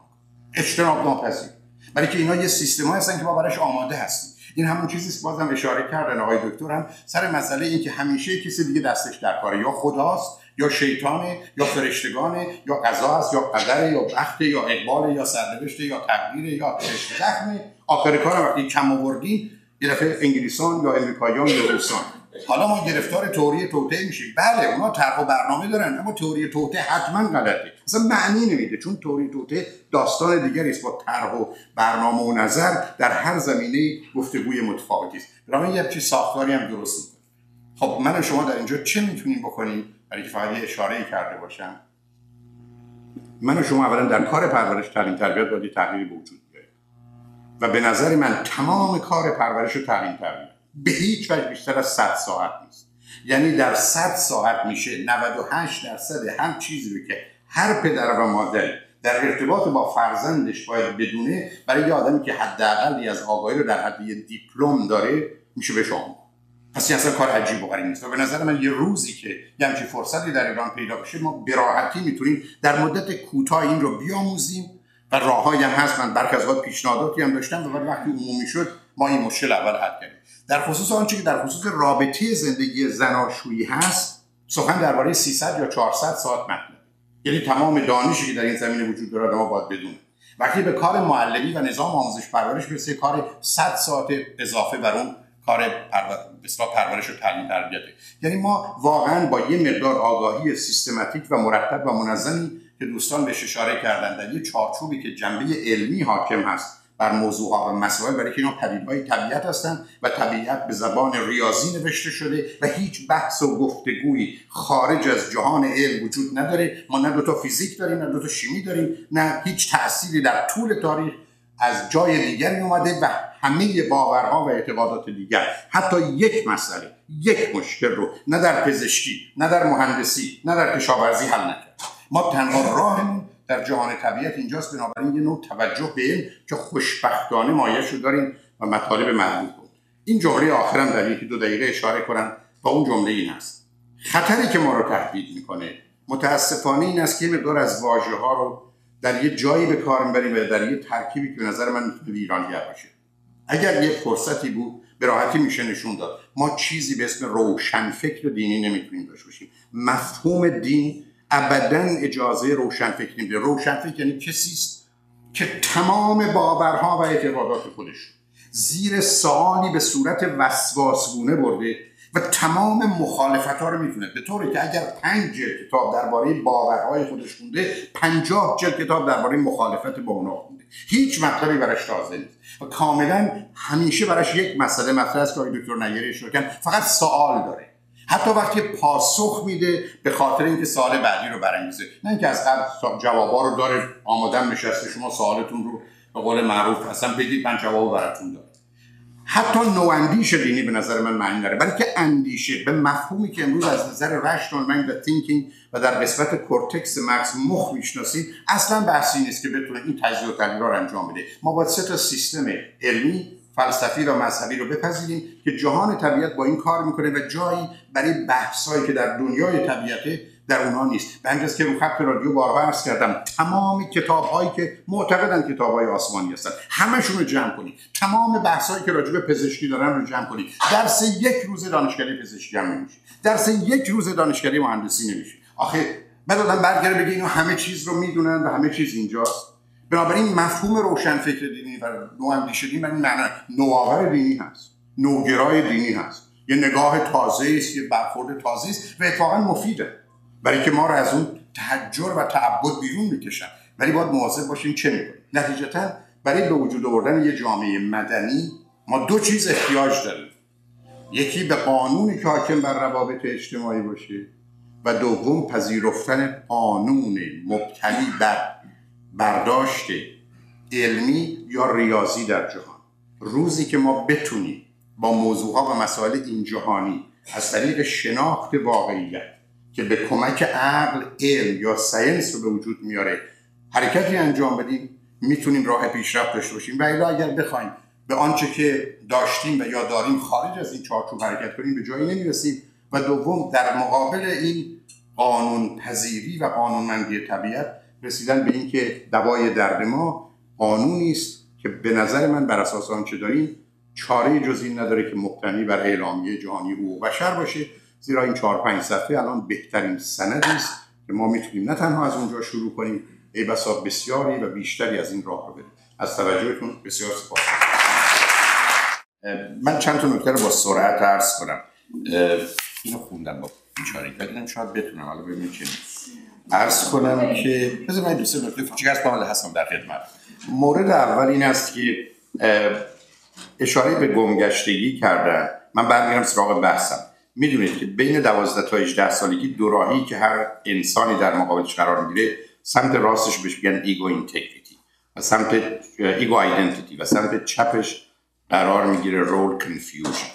اجتناب ناپذیر. برای که اینا یه سیستم هستن که ما براش آماده هستیم. این همون چیزی است بازم اشاره کردن آقای دکتر هم سر مسئله این که همیشه کسی دیگه دستش در کاره یا خداست یا شیطانه یا فرشتگانه یا قضا است یا قدره یا بخت یا اقبال یا سرنوشت یا تقدیر یا زخم. آخر کار وقتی کم آوردیم یه دفعه انگلیسان یا امریکاییان یا روسان. حالا ما گرفتار توری توته میشیم. بله اونا طرح و برنامه دارن اما توری توته حتما غلطه. اصلا معنی نمیده چون توری توته داستان دیگری است با طرح و برنامه و نظر در هر زمینه گفتگوی متفاوتی است. برای یه چیز ساختاری هم درست خب من و شما در اینجا چه می‌تونیم بکنیم؟ که فقط یه اشاره کرده باشم من و شما اولا در کار پرورش تعلیم تربیت باید تغییری به وجود و به نظر من تمام کار پرورش و تعلیم تربیت. به هیچ وجه بیشتر از 100 ساعت نیست. یعنی در 100 ساعت میشه 98 درصد هم چیزی رو که هر پدر و مادری در ارتباط با فرزندش باید بدونه برای یه آدمی که حداقلی از آگاهی رو در حد یه دیپلم داره میشه به شما پس اصلا کار عجیب و غریب نیست. و به نظر من یه روزی که یه همچین فرصتی در ایران پیدا بشه ما به راحتی می‌تونیم در مدت کوتاه این رو بیاموزیم و راههایی هم هست. من برخی از پیشنهاداتی هم داشتم و وقتی عمومی شد ما این مشکل اول حل کردیم. در خصوص آنچه که در خصوص رابطه زندگی زناشویی هست سخن درباره 300 یا 400 ساعت مطلب. یعنی تمام دانشی که در این زمینه وجود داره ما باید بدونه وقتی به کار معلمی و نظام آموزش پرورش برسه کار 100 ساعت اضافه بر اون کار پرور... پرورش و تعلیم تربیته یعنی ما واقعا با یه مقدار آگاهی سیستماتیک و مرتب و منظمی که دوستان بهش اشاره کردن در یه چارچوبی که جنبه علمی حاکم هست بر موضوع ها و مسائل برای که اینا پدیدهای طبیعت هستند و طبیعت به زبان ریاضی نوشته شده و هیچ بحث و گفتگویی خارج از جهان علم وجود نداره. ما نه دوتا فیزیک داریم نه دوتا شیمی داریم نه هیچ تأثیری در طول تاریخ از جای دیگری اومده و همه باورها و اعتقادات دیگر حتی یک مسئله یک مشکل رو نه در پزشکی نه در مهندسی نه در کشاورزی حل نکرد. ما تنها راهمون در جهان طبیعت اینجاست بنابراین یه نوع توجه به این که خوشبختانه مایه رو داریم و مطالب مربوط بود این جمله آخرم در یکی دو دقیقه اشاره کنم و اون جمله این است. خطری که ما رو تهدید می‌کنه متاسفانه این است که مقدار از واژه ها رو در یه جایی به کار می‌بریم و در یه ترکیبی که به نظر من می‌تونه ایرانیت باشه. اگر یه فرصتی بود به راحتی میشه نشون داد. ما چیزی به اسم روشنفکر دینی نمی‌تونیم داشته باشیم. مفهوم دین ابدا اجازه روشنفکری میده. روشنفکر یعنی کسی است که تمام باورها و اعتقادات خودش زیر سوالی به صورت وسواسگونه برده و تمام مخالفت ها رو می‌تونه به طوری که اگر پنج جلد کتاب درباره باورهای خودش خونده پنجاه جلد کتاب درباره مخالفت با اونا خونده. هیچ مطلبی براش تازه نیست. و کاملا همیشه براش یک مسئله مطرح است که دکتر نیری اشاره فقط سوال داره. حتی وقتی پاسخ میده به خاطر اینکه سال بعدی رو برانگیزه. نه اینکه از قبل جوابا رو داره آمادم نشسته شما سوالتون رو به قول معروف اصلا بدید من جواب براتون دارم. حتی نواندیش دینی به نظر من معنی داره. بلکه اندیشه به مفهومی که امروز از نظر rational mind و thinking و در قسمت کورتکس مغز مخ می‌شناسید اصلا بحثی نیست که بتونه این تجزیه و تحلیل رو انجام بده. ما باید سه تا سیستم علمی فلسفی و مذهبی رو بپذیریم که جهان طبیعت با این کار می‌کنه و جایی برای بحثایی که در دنیای طبیعته در اونها نیست. به که رو خط رادیو بارها عرض کردم تمام کتاب هایی که معتقدن کتاب های آسمانی هستن همشون رو جمع کنید تمام بحث هایی که راجع به پزشکی دارن رو جمع کنید درس یک روز دانشگاهی پزشکی هم نمیشه درس یک روز دانشگاهی مهندسی نمیشه آخه بعد آدم برگره بگه اینو همه چیز رو می‌دونن و همه چیز اینجاست. بنابراین مفهوم روشن فکر دینی و نواندیش دینی من معنی نوآور دینی هست. نوگرای دینی هست. یه نگاه تازه است یه برخورد تازه است و اتفاقا مفیده. برای که ما رو از اون تحجر و تعبد بیرون می‌کشن. ولی باید مواظب باشیم چه می‌کنیم؟ نتیجتا برای به وجود آوردن یه جامعه مدنی ما دو چیز احتیاج داریم. یکی به قانونی که حاکم بر روابط اجتماعی باشه و دوم پذیرفتن قانون مبتنی بر برداشت علمی یا ریاضی در جهان. روزی که ما بتونیم با موضوعها و مسائل این جهانی از طریق شناخت واقعیت که به کمک عقل علم یا ساینس رو به وجود میاره. حرکتی انجام بدیم می‌تونیم راه پیشرفت داشته باشیم. و اگر بخوایم به آنچه که داشتیم و یا داریم خارج از این چارچوب حرکت کنیم به جایی نمی‌رسیم. و دوم در مقابل این قانون پذیری و قانونمندی طبیعت رسیدن به اینکه دوای درد ما قانونی است که به نظر من بر اساس آنچه داریم چاره جز این نداره که مبتنی بر اعلامیه جهانی حقوق بشر باشه. زیرا این چهار پنج صفحه الان بهترین سندی است که ما می‌تونیم نه تنها از اونجا شروع کنیم ای بسا بسیاری و بیشتری از این راه رو بریم. از توجهتون بسیار سپاس. من چند تا نکته رو با سرعت عرض کنم. اینو خوندم با بیچاره. ببینم شاید بتونم حالا ببینیم چه عرض کنم که بذار من دوست نکته کوچیک از هستم در خدمت. مورد اول این است که اشاره به گمگشتگی کردن. من برمیگردم سراغ بحثم. می‌دونید که بین 12 تا 18 سالگی دوراهی که هر انسانی در مقابلش قرار می‌گیره سمت راستش بهش میگن ego integrity و سمت ego identity و سمت چپش قرار می‌گیره role confusion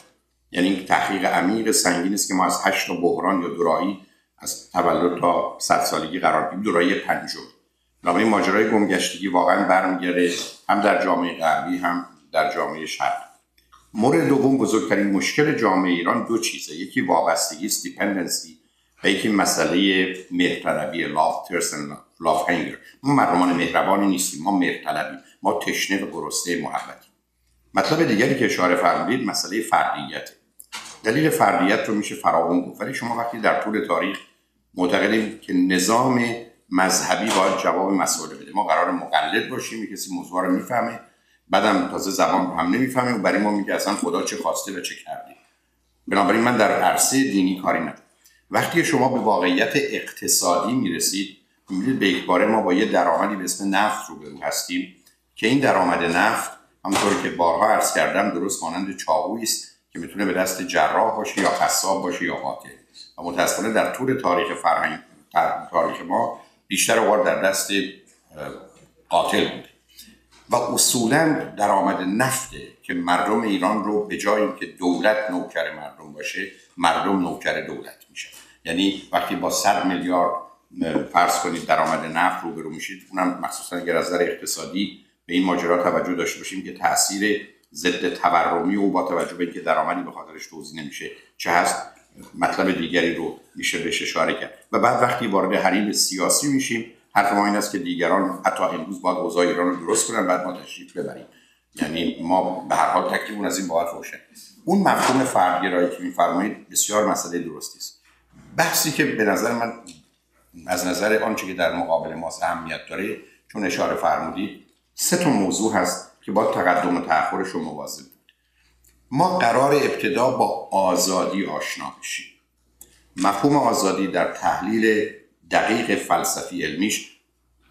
یعنی این تحقیق عمیق سنگین است که ما از هشت بحران یا دوراهی از تولد تا 100 سالگی قرار می‌گیریم. دوراهی پنجم. این ماجرای گمگشتگی واقعا برمیگرده هم در جامعه غربی هم در جامعه شرق مورد دوم بزرگترین مشکل جامعه ایران دو چیزه. یکی وابستگی است dependency و یکی مسئله مهرطلبی love thirst and love hunger ما مردمان مهربانی نیستیم ما مهرطلبیم ما تشنه و گرسنه محبتیم. مطلب دیگری که اشاره فرمودید مسئله فردیت. دلیل فردیت رو میشه فراوان گفت ولی شما وقتی در طول تاریخ معتقدیم که نظام مذهبی باید جواب مسئله بده. ما قرار مقلد باشیم کسی موضوع رو می‌فهمه. بعدم تازه زبان هم نمی‌فهمیم و برای ما میگه اصلا خدا چه خواسته و چه کرده بنابراین من در عرصه دینی کاری ندارم. وقتی شما به واقعیت اقتصادی می‌رسید می‌بینید به یک باره ما با یه درآمدی به اسم نفت رو هستیم که این درآمد نفت همونطور که بارها عرض کردم درست مانند چاقویی است که می‌تونه به دست جراح باشه یا قصاب باشه یا قاتل. و متاسفانه در طول تاریخ فرهنگ تاریخ ما بیشتر اوقات در دست قاتل بوده. و اصولا درآمد نفته که مردم ایران رو به جایی که دولت نوکر مردم باشه مردم نوکر دولت میشه یعنی وقتی با 100 میلیارد فرض کنید درآمد نفت رو برو میشید اونم مخصوصا اگر از نظر اقتصادی به این ماجرا توجه داشته باشیم که تاثیر ضد تورمی و با توجه به اینکه درآمدی به خاطرش توضیح نمیشه چه هست مطلب دیگری رو میشه بهش اشاره کرد. و بعد وقتی وارد حریم سیاسی میشیم حرف ما این است که دیگران حتی امروز باید اوضاع ایران رو درست کنن بعد ما تشریف ببریم. یعنی ما به هر حال تکلیفمون از این باید روشن اون مفهوم فردگرایی که میفرمایید بسیار مسئله درستی است. بحثی که به نظر من از نظر آنچه که در مقابل ما اهمیت داره چون اشاره فرمودید سه تا موضوع هست که با تقدم و تأخرش رو مواظب بود ما قرار ابتدا با آزادی آشنا بشیم. مفهوم آزادی در تحلیل دقیق فلسفی علمیش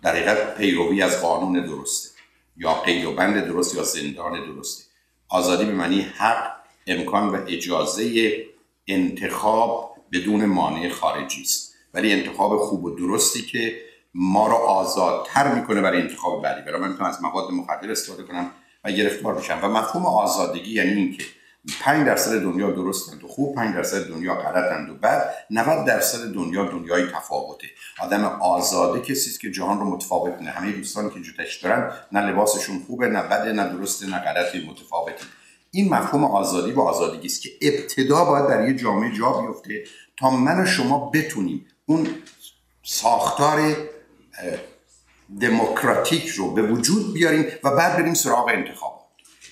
در حقیقت پیروی از قانون درسته یا قید و درست یا زندان درسته. آزادی به معنی حق امکان و اجازه انتخاب بدون مانع خارجی است. ولی انتخاب خوب و درستی که ما را آزادتر می‌کنه برای انتخاب بعدی. برای من از مواد مخدر استفاده کنم و گرفتار بشم. و مفهوم آزادگی یعنی اینکه 5 درصد دنیا درستند و خوب 5 درصد دنیا غلطند و بعد 90 درصد دنیا دنیای تفاوته. آدم آزاده کسی که جهان رو متفاوت نه همه دوستانی که جوتش دارن نه لباسشون خوبه نه بده نه درسته نه غلطه متفاوته. این مفهوم آزادی و آزادگی است که ابتدا باید در یه جامعه جا بیفته تا من و شما بتونیم اون ساختار دموکراتیک رو به وجود بیاریم و بعد بریم سراغ انتخابات.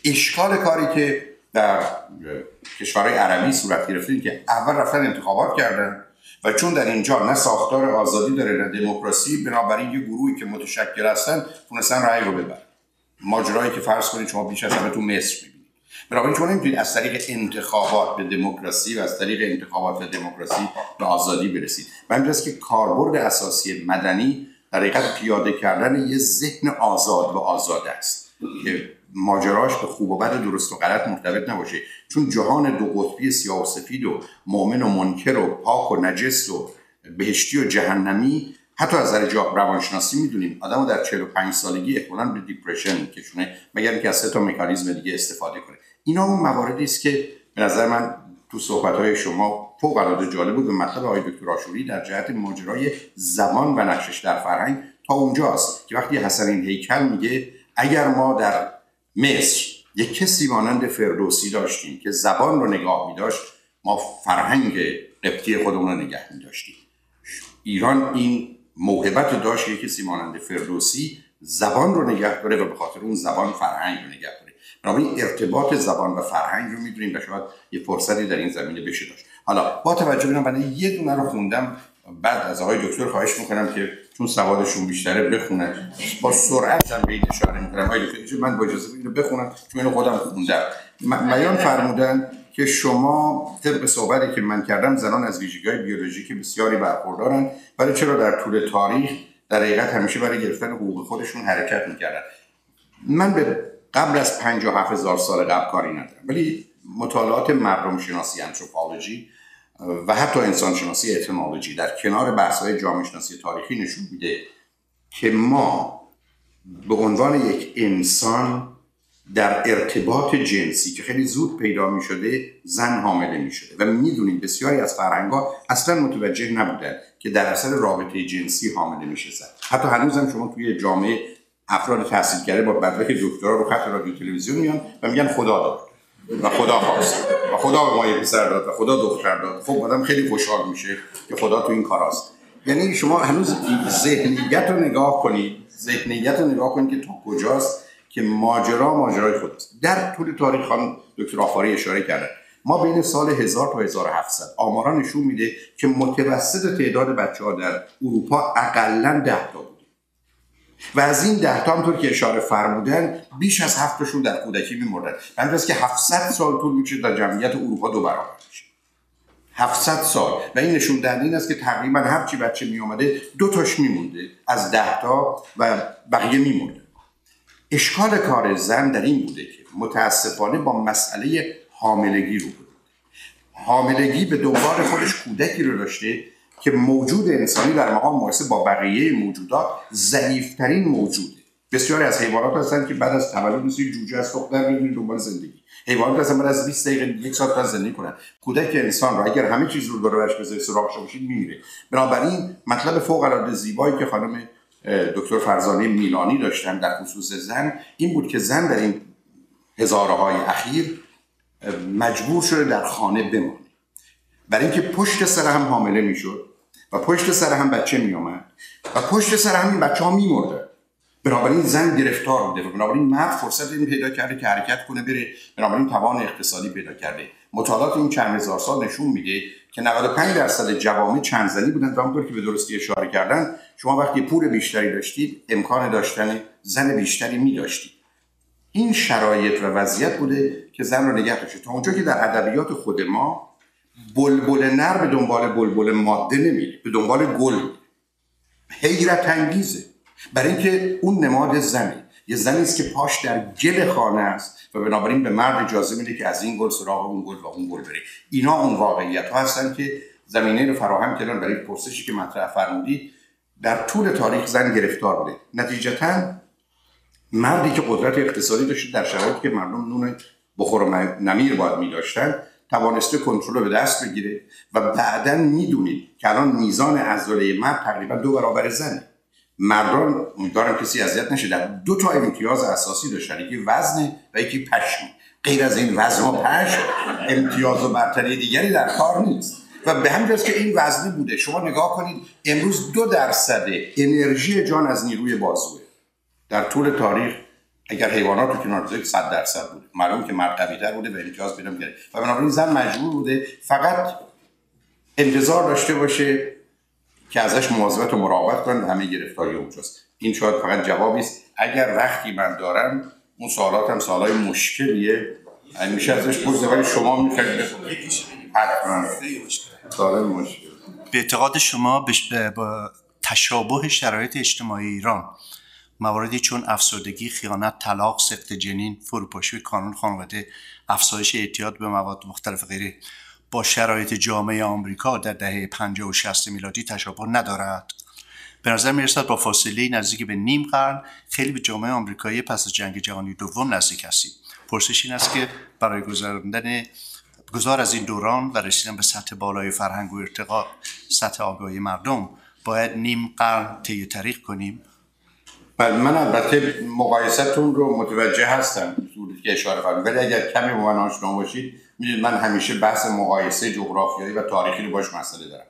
اشکال کاری که در کشورهای عربی صورت گرفته که اول رفتن انتخابات کردن و چون در اینجا نه ساختار آزادی داره نه دموکراسی بنابراین یه گروهی که متشکل هستن تونستن رأی رو ببرن. ماجرایی که فرض کنید شما بیش از همه تو مصر می‌بینید. بنابراین شما نمی‌تونید از طریق انتخابات به دموکراسی و از طریق انتخابات و دموکراسی به آزادی برسید. و اینجاست که کاربرد اساسی مدنی در حقیقت پیاده کردن یه ذهن آزاد و آزاد است که ماجراش به خوب و بد درست و غلط مرتبط نباشه. چون جهان دو قطبی سیاه و سفید و مؤمن و منکر و پاک و نجس و بهشتی و جهنمی حتی از نظر روانشناسی می‌دونیم آدمو در 45 سالگی احتمالاً به دیپرشن کشونه مگر اینکه از سه تا مکانیزم دیگه استفاده کنه. اینا اون مواردی است که به نظر من تو صحبت شما فوق العاده جالب بود و مطلب آقای دکتر آشوری در جهت ماجرای زبان و نقشش در فرهنگ تا اونجاست که وقتی حسن این هیکل میگه اگر ما در مصر. یک کسی مانند فردوسی داشتیم که زبان رو نگاه می داشت ما فرهنگ قبطی خودمون رو نگه می داشتیم ایران این موهبت داشت یک کسی مانند فردوسی زبان رو نگه داره و به خاطر اون زبان فرهنگ رو نگه داره. بنابراین ارتباط زبان و فرهنگ رو می‌دونیم و شاید یه فرصتی در این زمینه بشه داشت. حالا با توجه به من یه دونه رو خوندم بعد از آقای دکتر خواهش می‌کنم که چون سوادشون بیشتره بخونن. با سرعت هم به این اشاره می‌کنم. من با اجازه اینو بخونم چون اینو خودم خوندم. میان فرمودن که شما طبق صحبتی که من کردم زنان از ویژگی های بیولوژیک بسیاری برخوردارن. ولی چرا در طول تاریخ در حقیقت همیشه برای گرفتن حقوق خودشون حرکت می‌کردن؟ من به قبل از 57 هزار سال قبل کاری ندارم. ولی مطالعات مردم شناسی انتروپولوژی و حتی انسانشناسی اتنولوژی در کنار بحث های جامعه شناسی تاریخی نشون میده که ما به عنوان یک انسان در ارتباط جنسی که خیلی زود پیدا می شده زن حامله می شده و می‌دونیم بسیاری از فرهنگ ها اصلا متوجه نبودن که در اثر رابطه جنسی حامله میشه زن. حتی هم شما توی جامعه افراد تحصیل کرده با مدرک دکترا رو خط رادیو تلویزیون میان و میگن خدا داد. و خدا خواست. و خدا به ما یه پسر داد و خدا دختر داد. خب آدم خیلی خوشحال میشه که خدا تو این کاراست. یعنی شما هنوز ذهنیت رو نگاه کنید ذهنیت رو نگاه کنید که تا کجاست که ماجرا ماجرای خداست در طول تاریخ خانم دکتر آفاری اشاره کردن ما بین سال 1000 تا 1700 آمارا نشون میده که متوسط تعداد بچه ها در اروپا اقلا 10 تا و از این ده تا همطور که اشاره فرمودن بیش از هفتشون در کودکی میمردن. همین که 700 سال طول میشه در جمعیت اروپا دو برابر میشه 700 سال. و این نشون دهنده این است که تقریبا هر چی بچه می آمده دو تاش میمونده. از ده تا و بقیه میمونده اشکال کار زن در این بوده که متاسفانه با مسئله حاملگی رو بود. حاملگی به دنبال خودش کودکی رو داشته که موجود انسانی در مقام مقایسه با بقیه موجودات ضعیفترین موجوده. بسیاری از حیوانات هستن که بعد از تولد مثل جوجه از دختر می‌بینید دنبال زندگی. حیوانات هستن بعد از 20 دقیقه یک ساعت تا زندگی کنن. کودک انسان رو اگر همه چیز رو داره برش بذاری سراغش باشید میمیره. بنابراین مطلب فوق العاده زیبایی که خانم دکتر فرزانه میلانی داشتن در خصوص زن این بود که زن در این هزاره های اخیر مجبور شده در خانه بمونه. برای اینکه پشت سر هم حامله می‌شد و پشت سر هم بچه می آمد و پشت سر هم این بچه ها می مرده. بنابراین زن گرفتار بوده و بنابراین مرد فرصت این پیدا کرده که حرکت کنه بره. بنابراین توان اقتصادی پیدا کرده. مطالعات این چند هزار سال نشون میده که 95 درصد جوامع چند زنی بودن و که به درستی اشاره کردن شما وقتی پول بیشتری داشتید امکان داشتن زن بیشتری می داشتید این شرایط و وضعیت بوده که زن رو نگه داشته تا اونجا که در ادبیات خود ما بلبل نر به دنبال بلبل ماده نمیره به دنبال گل. حیرت انگیزه. برای اینکه اون نماد زنه. یه زنی است که پاش در گل خانه است و بنابراین به مرد اجازه میده که از این گل سراغ اون گل و اون گل بره. اینا اون واقعیت ها هستن که زمینه رو فراهم کردن برای پرسشی که مطرح فرمودید در طول تاریخ زن گرفتار بوده. نتیجتا مردی که قدرت اقتصادی داشته در شرایطی که مردم نون بخور و نمیر باید می داشتن توانسته کنترل به دست بگیره و بعدا می‌دونید که الان میزان عضله مرد تقریبا دو برابر زنه مردان امیدوارم کسی اذیت نشه در دو تا امتیاز اساسی داشتن یکی وزن و یکی پشم. غیر از این وزن و پشم امتیاز و برتری دیگری در کار نیست. و به همین که این وزنی بوده شما نگاه کنید امروز دو درصد انرژی جان از نیروی بازوه. در طول تاریخ اگر حیوانات رو کنار بذارید 100 درصد بوده. معلوم که مرد قوی بوده و امتیاز پیدا کرده و بنابراین زن مجبور بوده فقط انتظار داشته باشه که ازش مواظبت و مراقبت کنن همه گرفتاری اونجاست. این شاید فقط جوابی است. اگر وقتی من دارم اون سوالات هم سوالای مشکلیه. میشه ازش پرسید ولی شما می‌خواید مشکل. به اعتقاد شما با تشابه شرایط اجتماعی ایران مواردی چون افسردگی، خیانت، طلاق، سخت جنین، فروپاشی کانون خانواده، افزایش اعتیاد به مواد مختلف غیره با شرایط جامعه آمریکا در دهه 50 و 60 میلادی تشابه ندارد. به نظر می‌رسد با فاصله نزدیک به نیم قرن خیلی به جامعه آمریکایی پس از جنگ جهانی دوم نزدیک هستیم. پرسش این است که برای گذراندن گذار از این دوران و رسیدن به سطح بالای فرهنگ و ارتقا سطح آگاهی مردم باید نیم قرن طی طریق کنیم. بله من البته مقایستون رو متوجه هستم که اشاره فرمودید ولی اگر کمی با من آشنا باشید می‌دونید من همیشه بحث مقایسه جغرافیایی و تاریخی رو باش مسئله دارم.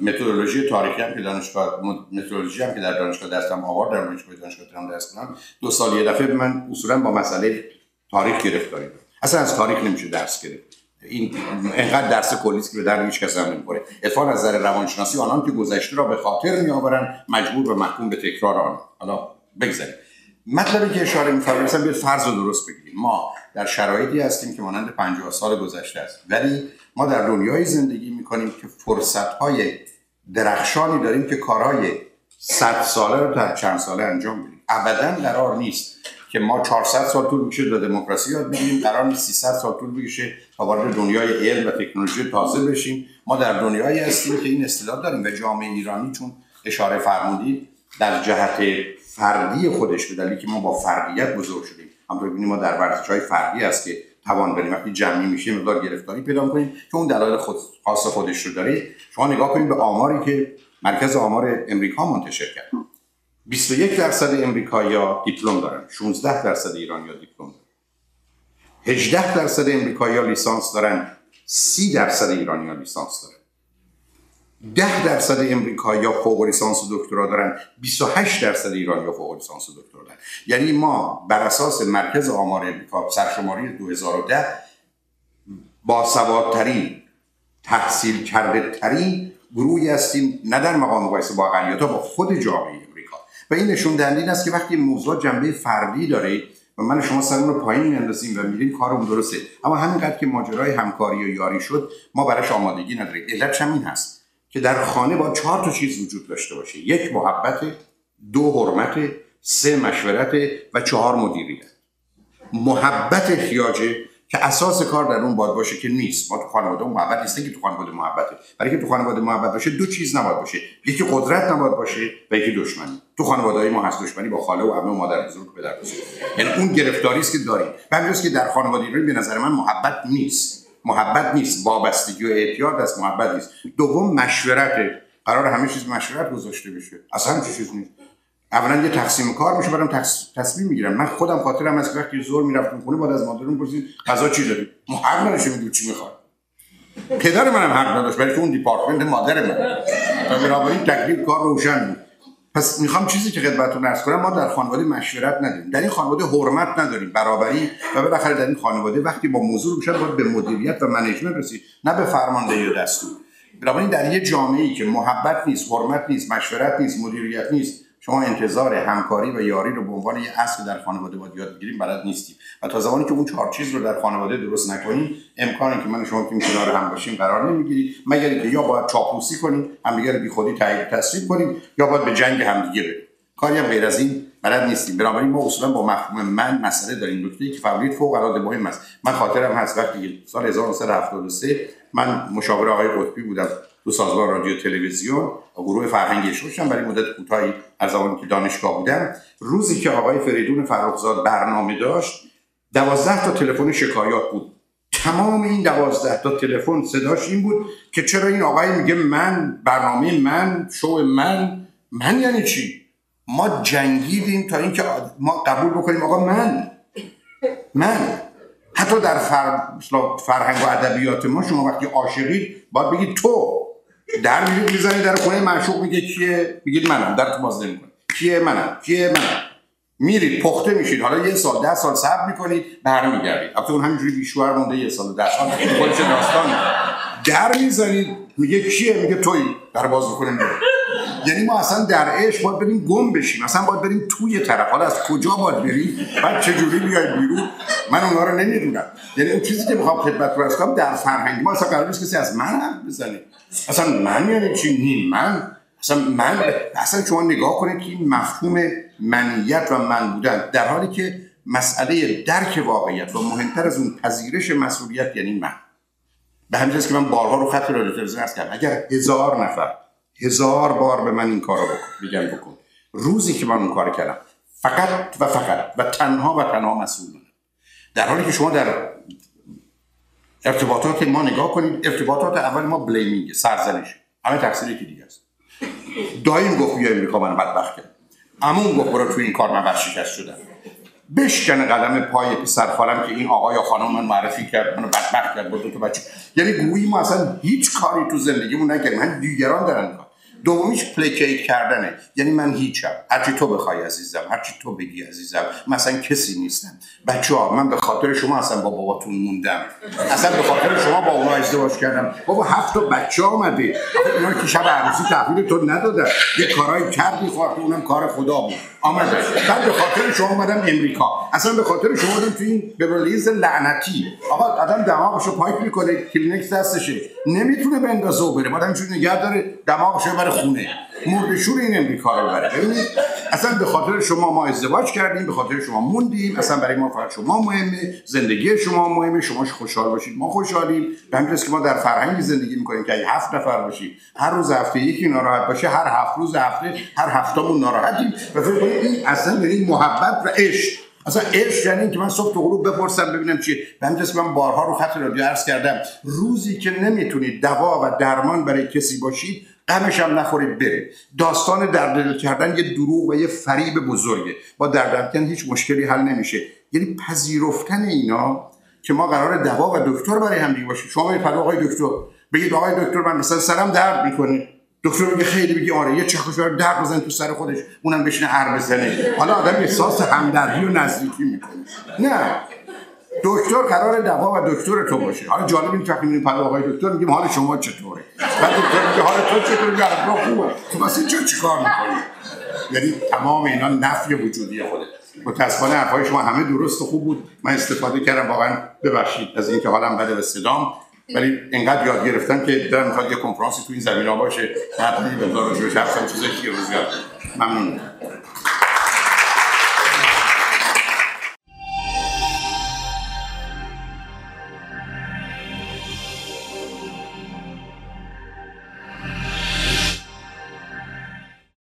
متدولوژی تاریخی هم که دانشگاه متدولوژی هم که در دانشگاه دستم آورد در دانشگاه دانشگاه تهران درس کنم دو سال یه دفعه من اصولا با مسئله تاریخ گرفتاری اصلا از تاریخ نمیشه درس گرفت. این انقدر درس کلی که به درد هیچ کس هم نمی‌خوره. اتفاقا از نظر روانشناسی آنان که گذشته را به خاطر میآورن مجبور و محکوم به تکرار آن. حالا بگذاریم. مطلبی که اشاره می‌فرمایید مثلا بیاید فرض رو درست بگیریم. ما در شرایطی هستیم که مانند 50 سال گذشته است. ولی ما در دنیای زندگی می‌کنیم که فرصت‌های درخشانی داریم که کارهای 100 ساله رو در چند ساله انجام بدیم. ابدا قرار نیست که ما 400 سال طول میشه تا دموکراسی یاد بگیریم. قرار نیست 300 سال طول بکشه تا وارد دنیای علم و تکنولوژی تازه بشیم. ما در دنیایی هستیم که این اصطلاح داریم و جامعه ایرانی چون اشاره فرمودید در جهت فردی خودش به دلیلی که ما با فردیت بزرگ شدیم. همونطور ببینیم ما در ورزش های فردی است که توان بریم. وقتی جمعی میشه مقدار گرفتاری پیدا کنیم که اون دلایل خود خاص خودش رو داره شما نگاه کنید به آماری که مرکز آمار امریکا منتشر کرد. 21 درصد امریکایی‌ها دیپلم دارن 16 درصد ایرانی‌ها دیپلم دارن. 18 درصد امریکایی‌ها لیسانس دارن 30 درصد ایرانی‌ها لیسانس دارن. 10 درصد امریکایی ها فوق لیسانس و دکترا دارن 28 درصد ایرانی ها فوق لیسانس و دکترا دارن. یعنی ما بر اساس مرکز آمار امریکا سرشماری 2010 با سوادترین تحصیل کرده ترین گروهی هستیم نه در مقام مقایسه با اقلیت با خود جامعه. و این نشون دهنده است که وقتی موضوع جنبه فردی داره و من شما سرمون رو پایین میاندازیم و میریم کارمون درسته اما همینقدر که ماجرای همکاری و یاری شد ما براش آمادگی نداریم. علتش هم این هست که در خانه با چهار تا چیز وجود داشته باشه. یک محبت دو حرمت سه مشورت و چهار مدیریت. محبت احتیاجه که اساس کار در اون باید باشه که نیست. ما تو خانواده محبت نیست. که تو خانواده محبته. برای که تو خانواده محبت باشه دو چیز نباید باشه. یکی قدرت نباید باشه و یکی دشمنی. تو خانواده های ما هست دشمنی با خاله و عمه و مادر بزرگ پدر بزرگ. یعنی اون گرفتاری است که داریم. و که در خانواده ایرانی به نظر من محبت نیست. محبت نیست. وابستگی و اعتیاد از محبت نیست. دوم مشورت. قرار همه چیز مشورت گذاشته بشه. اصلا چه چیز نیست. اولا یه تقسیم کار میشه برام تصمیم می‌گیرم من خودم خاطرم از وقتی زور می‌رفتم خونه بعد از مادرم پرسید غذا چی داری؟ محق نداشته می‌دونی چی می‌خواد. پدر منم حق نداشت ولی تو اون دیپارتمنت مادر من و بنابراین تکلیف کار روشن بود. پس می‌خوام چیزی که خدمتتون عرض کنم ما در خانواده مشورت نداریم. در این خانواده حرمت نداریم برابری و بالاخره در این خانواده وقتی با موضوع رو باید به مدیریت و منیجمنت رسید نه به فرماندهی و دستور. بنابراین در یه جامعه ای که محبت نیست حرمت نیست مشورت نیست مدیریت نیست شما انتظار همکاری و یاری رو به عنوان یه اصل در خانواده باید یاد بگیریم بلد نیستیم. و تا زمانی که اون چهار چیز رو در خانواده درست نکنیم امکانی که من شما که کنار هم باشیم قرار نمی‌گیرید مگر اینکه یا باید چاپلوسی کنیم همدیگه رو بیخودی تایید تصویر کنیم یا باید به جنگ همدیگه بریم. کاری هم غیر از این بلد نیستیم. بنابراین ما اصولا با مفهوم من مسئله داریم. نکته که فوریت فوق العاده مهم است. من خاطرم هست وقتی سال 1973 من مشاور آقای قطبی بودم دو سازمان رادیو تلویزیون. و گروه فرهنگی شوشم برای مدت کوتاهی. از زمانی که دانشگاه بودم روزی که آقای فریدون فرخزاد برنامه داشت دوازده تا تلفن شکایات بود. تمام این دوازده تا تلفن صداش این بود که چرا این آقای میگه من برنامه من شو من من یعنی چی؟ ما جنگیدیم تا اینکه ما قبول بکنیم آقا من. من. حتی در فرهنگ و ادبیات ما شما وقتی عاشقید باید بگید تو. در می‌زنید در خونه معشوق میگه کیه؟ میگید منم در تو باز نمی‌کنه کیه منم؟ کیه منم؟ میرید پخته میشید. حالا یه سال ده سال صبر می‌کنید برمیگردید البته اون همینجوری بیشوار مونده یه سال ده سال. خودش داستان در می‌زنید میگه کیه؟ میگه توی در باز می‌کنه یعنی ما اصلا در عشق باید بریم گم بشیم. اصلا باید بریم توی طرف. حالا از کجا باید بریم بعد چه جوری بیای بیرون؟ من اونها رو نمی‌دونم. یعنی اون چیزی که می‌خوام خدمت رو در فرهنگ. ما اصلا قرار نیست کسی از من حرف بزنه. اصلا من یعنی چی؟ نیم من. اصلا من اصلا شما نگاه کنید که این مفهوم منیت و من بودن در حالی که مسئله درک واقعیت و مهمتر از اون پذیرش مسئولیت یعنی من. به همین که من بارها رو خط رادیو تلویزیون کردم. اگر هزار نفر هزار بار به من این کارو بکن. میگن بکن. روزی که من اون کار کردم فقط و فقط و تنها و تنها مسئول در حالی که شما در ارتباطات ما نگاه کنید ارتباطات اول ما بلیمینگ سرزنش. همه تقصیر که دیگه است. دایم گفت بیا امریکا من بدبخت کرد امون گفت برو توی این کار من ورشکست شدم. بشکن قدم پای پسر خالم که این آقا یا خانم من معرفی کرد منو بدبخت کرد با دو تا بچه. یعنی گویی ما اصلا هیچ کاری تو زندگیمون نکردیم. من دیگران دارن کار دومیش placate کردنه. یعنی من هیچم. هرچی تو بخوای عزیزم هرچی تو بگی عزیزم مثلا کسی نیستم. بچه ها من به خاطر شما اصلا با باباتون موندم. اصلا به خاطر شما با اونا ازدواج کردم. بابا هفت تا بچه آمده اونا که شب عروسی تحویل تو ندادن. یه کارایی کردی خواهد اونم کار خدا بود. آمده بعد به خاطر شما اومدم امریکا. اصلا به خاطر شما اومدم تو این Beverly Hills لعنتی. آقا آدم دماغشو wipe می‌کنه. Kleenex دستشه. نمی‌تونه بندازه و بره. بعدم چون نگه داره. دماغشو بره خونه. مردشور این امریکا رو بره اصلا به خاطر شما ما ازدواج کردیم به خاطر شما موندیم اصلا برای ما فقط شما مهمه زندگی شما مهمه شما خوشحال باشید ما خوشحالیم. به همین که ما در فرهنگی زندگی می‌کنیم که اگه هفت نفر باشیم هر روز هفته یکی ناراحت باشه هر هفت روز هفته هر هفتمون ناراحتیم. و فکر کنید این اصلا یعنی محبت و عشق. اصلا عشق یعنی که من صبح تو غروب بپرسم ببینم چی به همین من بارها رو خط رادیو عرض کردم. روزی که نمی‌تونید دوا و درمان برای کسی باشید غمش هم نخورید بره. داستان دردل کردن یه دروغ و یه فریب بزرگه. با دردل هیچ مشکلی حل نمیشه. یعنی پذیرفتن اینا که ما قرار دوا و دکتر برای هم باشیم. شما برید آقای دکتر. بگید آقای دکتر من مثلا سرم درد می‌کنه. دکتر میگه خیلی بگی آره یه چخشوار درد بزن تو سر خودش اونم بشینه هر بزنه. حالا آدم احساس همدردی و نزدیکی می‌کنه. نه. دکتر قرار دوا و دکتر تو باشه. حالا جالب این وقتی میریم پدر آقای دکتر میگیم حال شما چطوره؟ بعد دکتر میگه حال تو چطوره؟ میگه حالا خوبه. تو واسه چه چیکار می‌کنی؟ یعنی تمام اینا نفی وجودی خوده متاسفانه حرفای شما همه درست و خوب بود. من استفاده کردم واقعا ببخشید از اینکه حالم بده به صدام. ولی اینقدر یاد گرفتم که دارم می‌خواد یه کنفرانسی تو این زمین ها باشه. حتما به جوش هفتم چیزایی که روز یاد ممنون.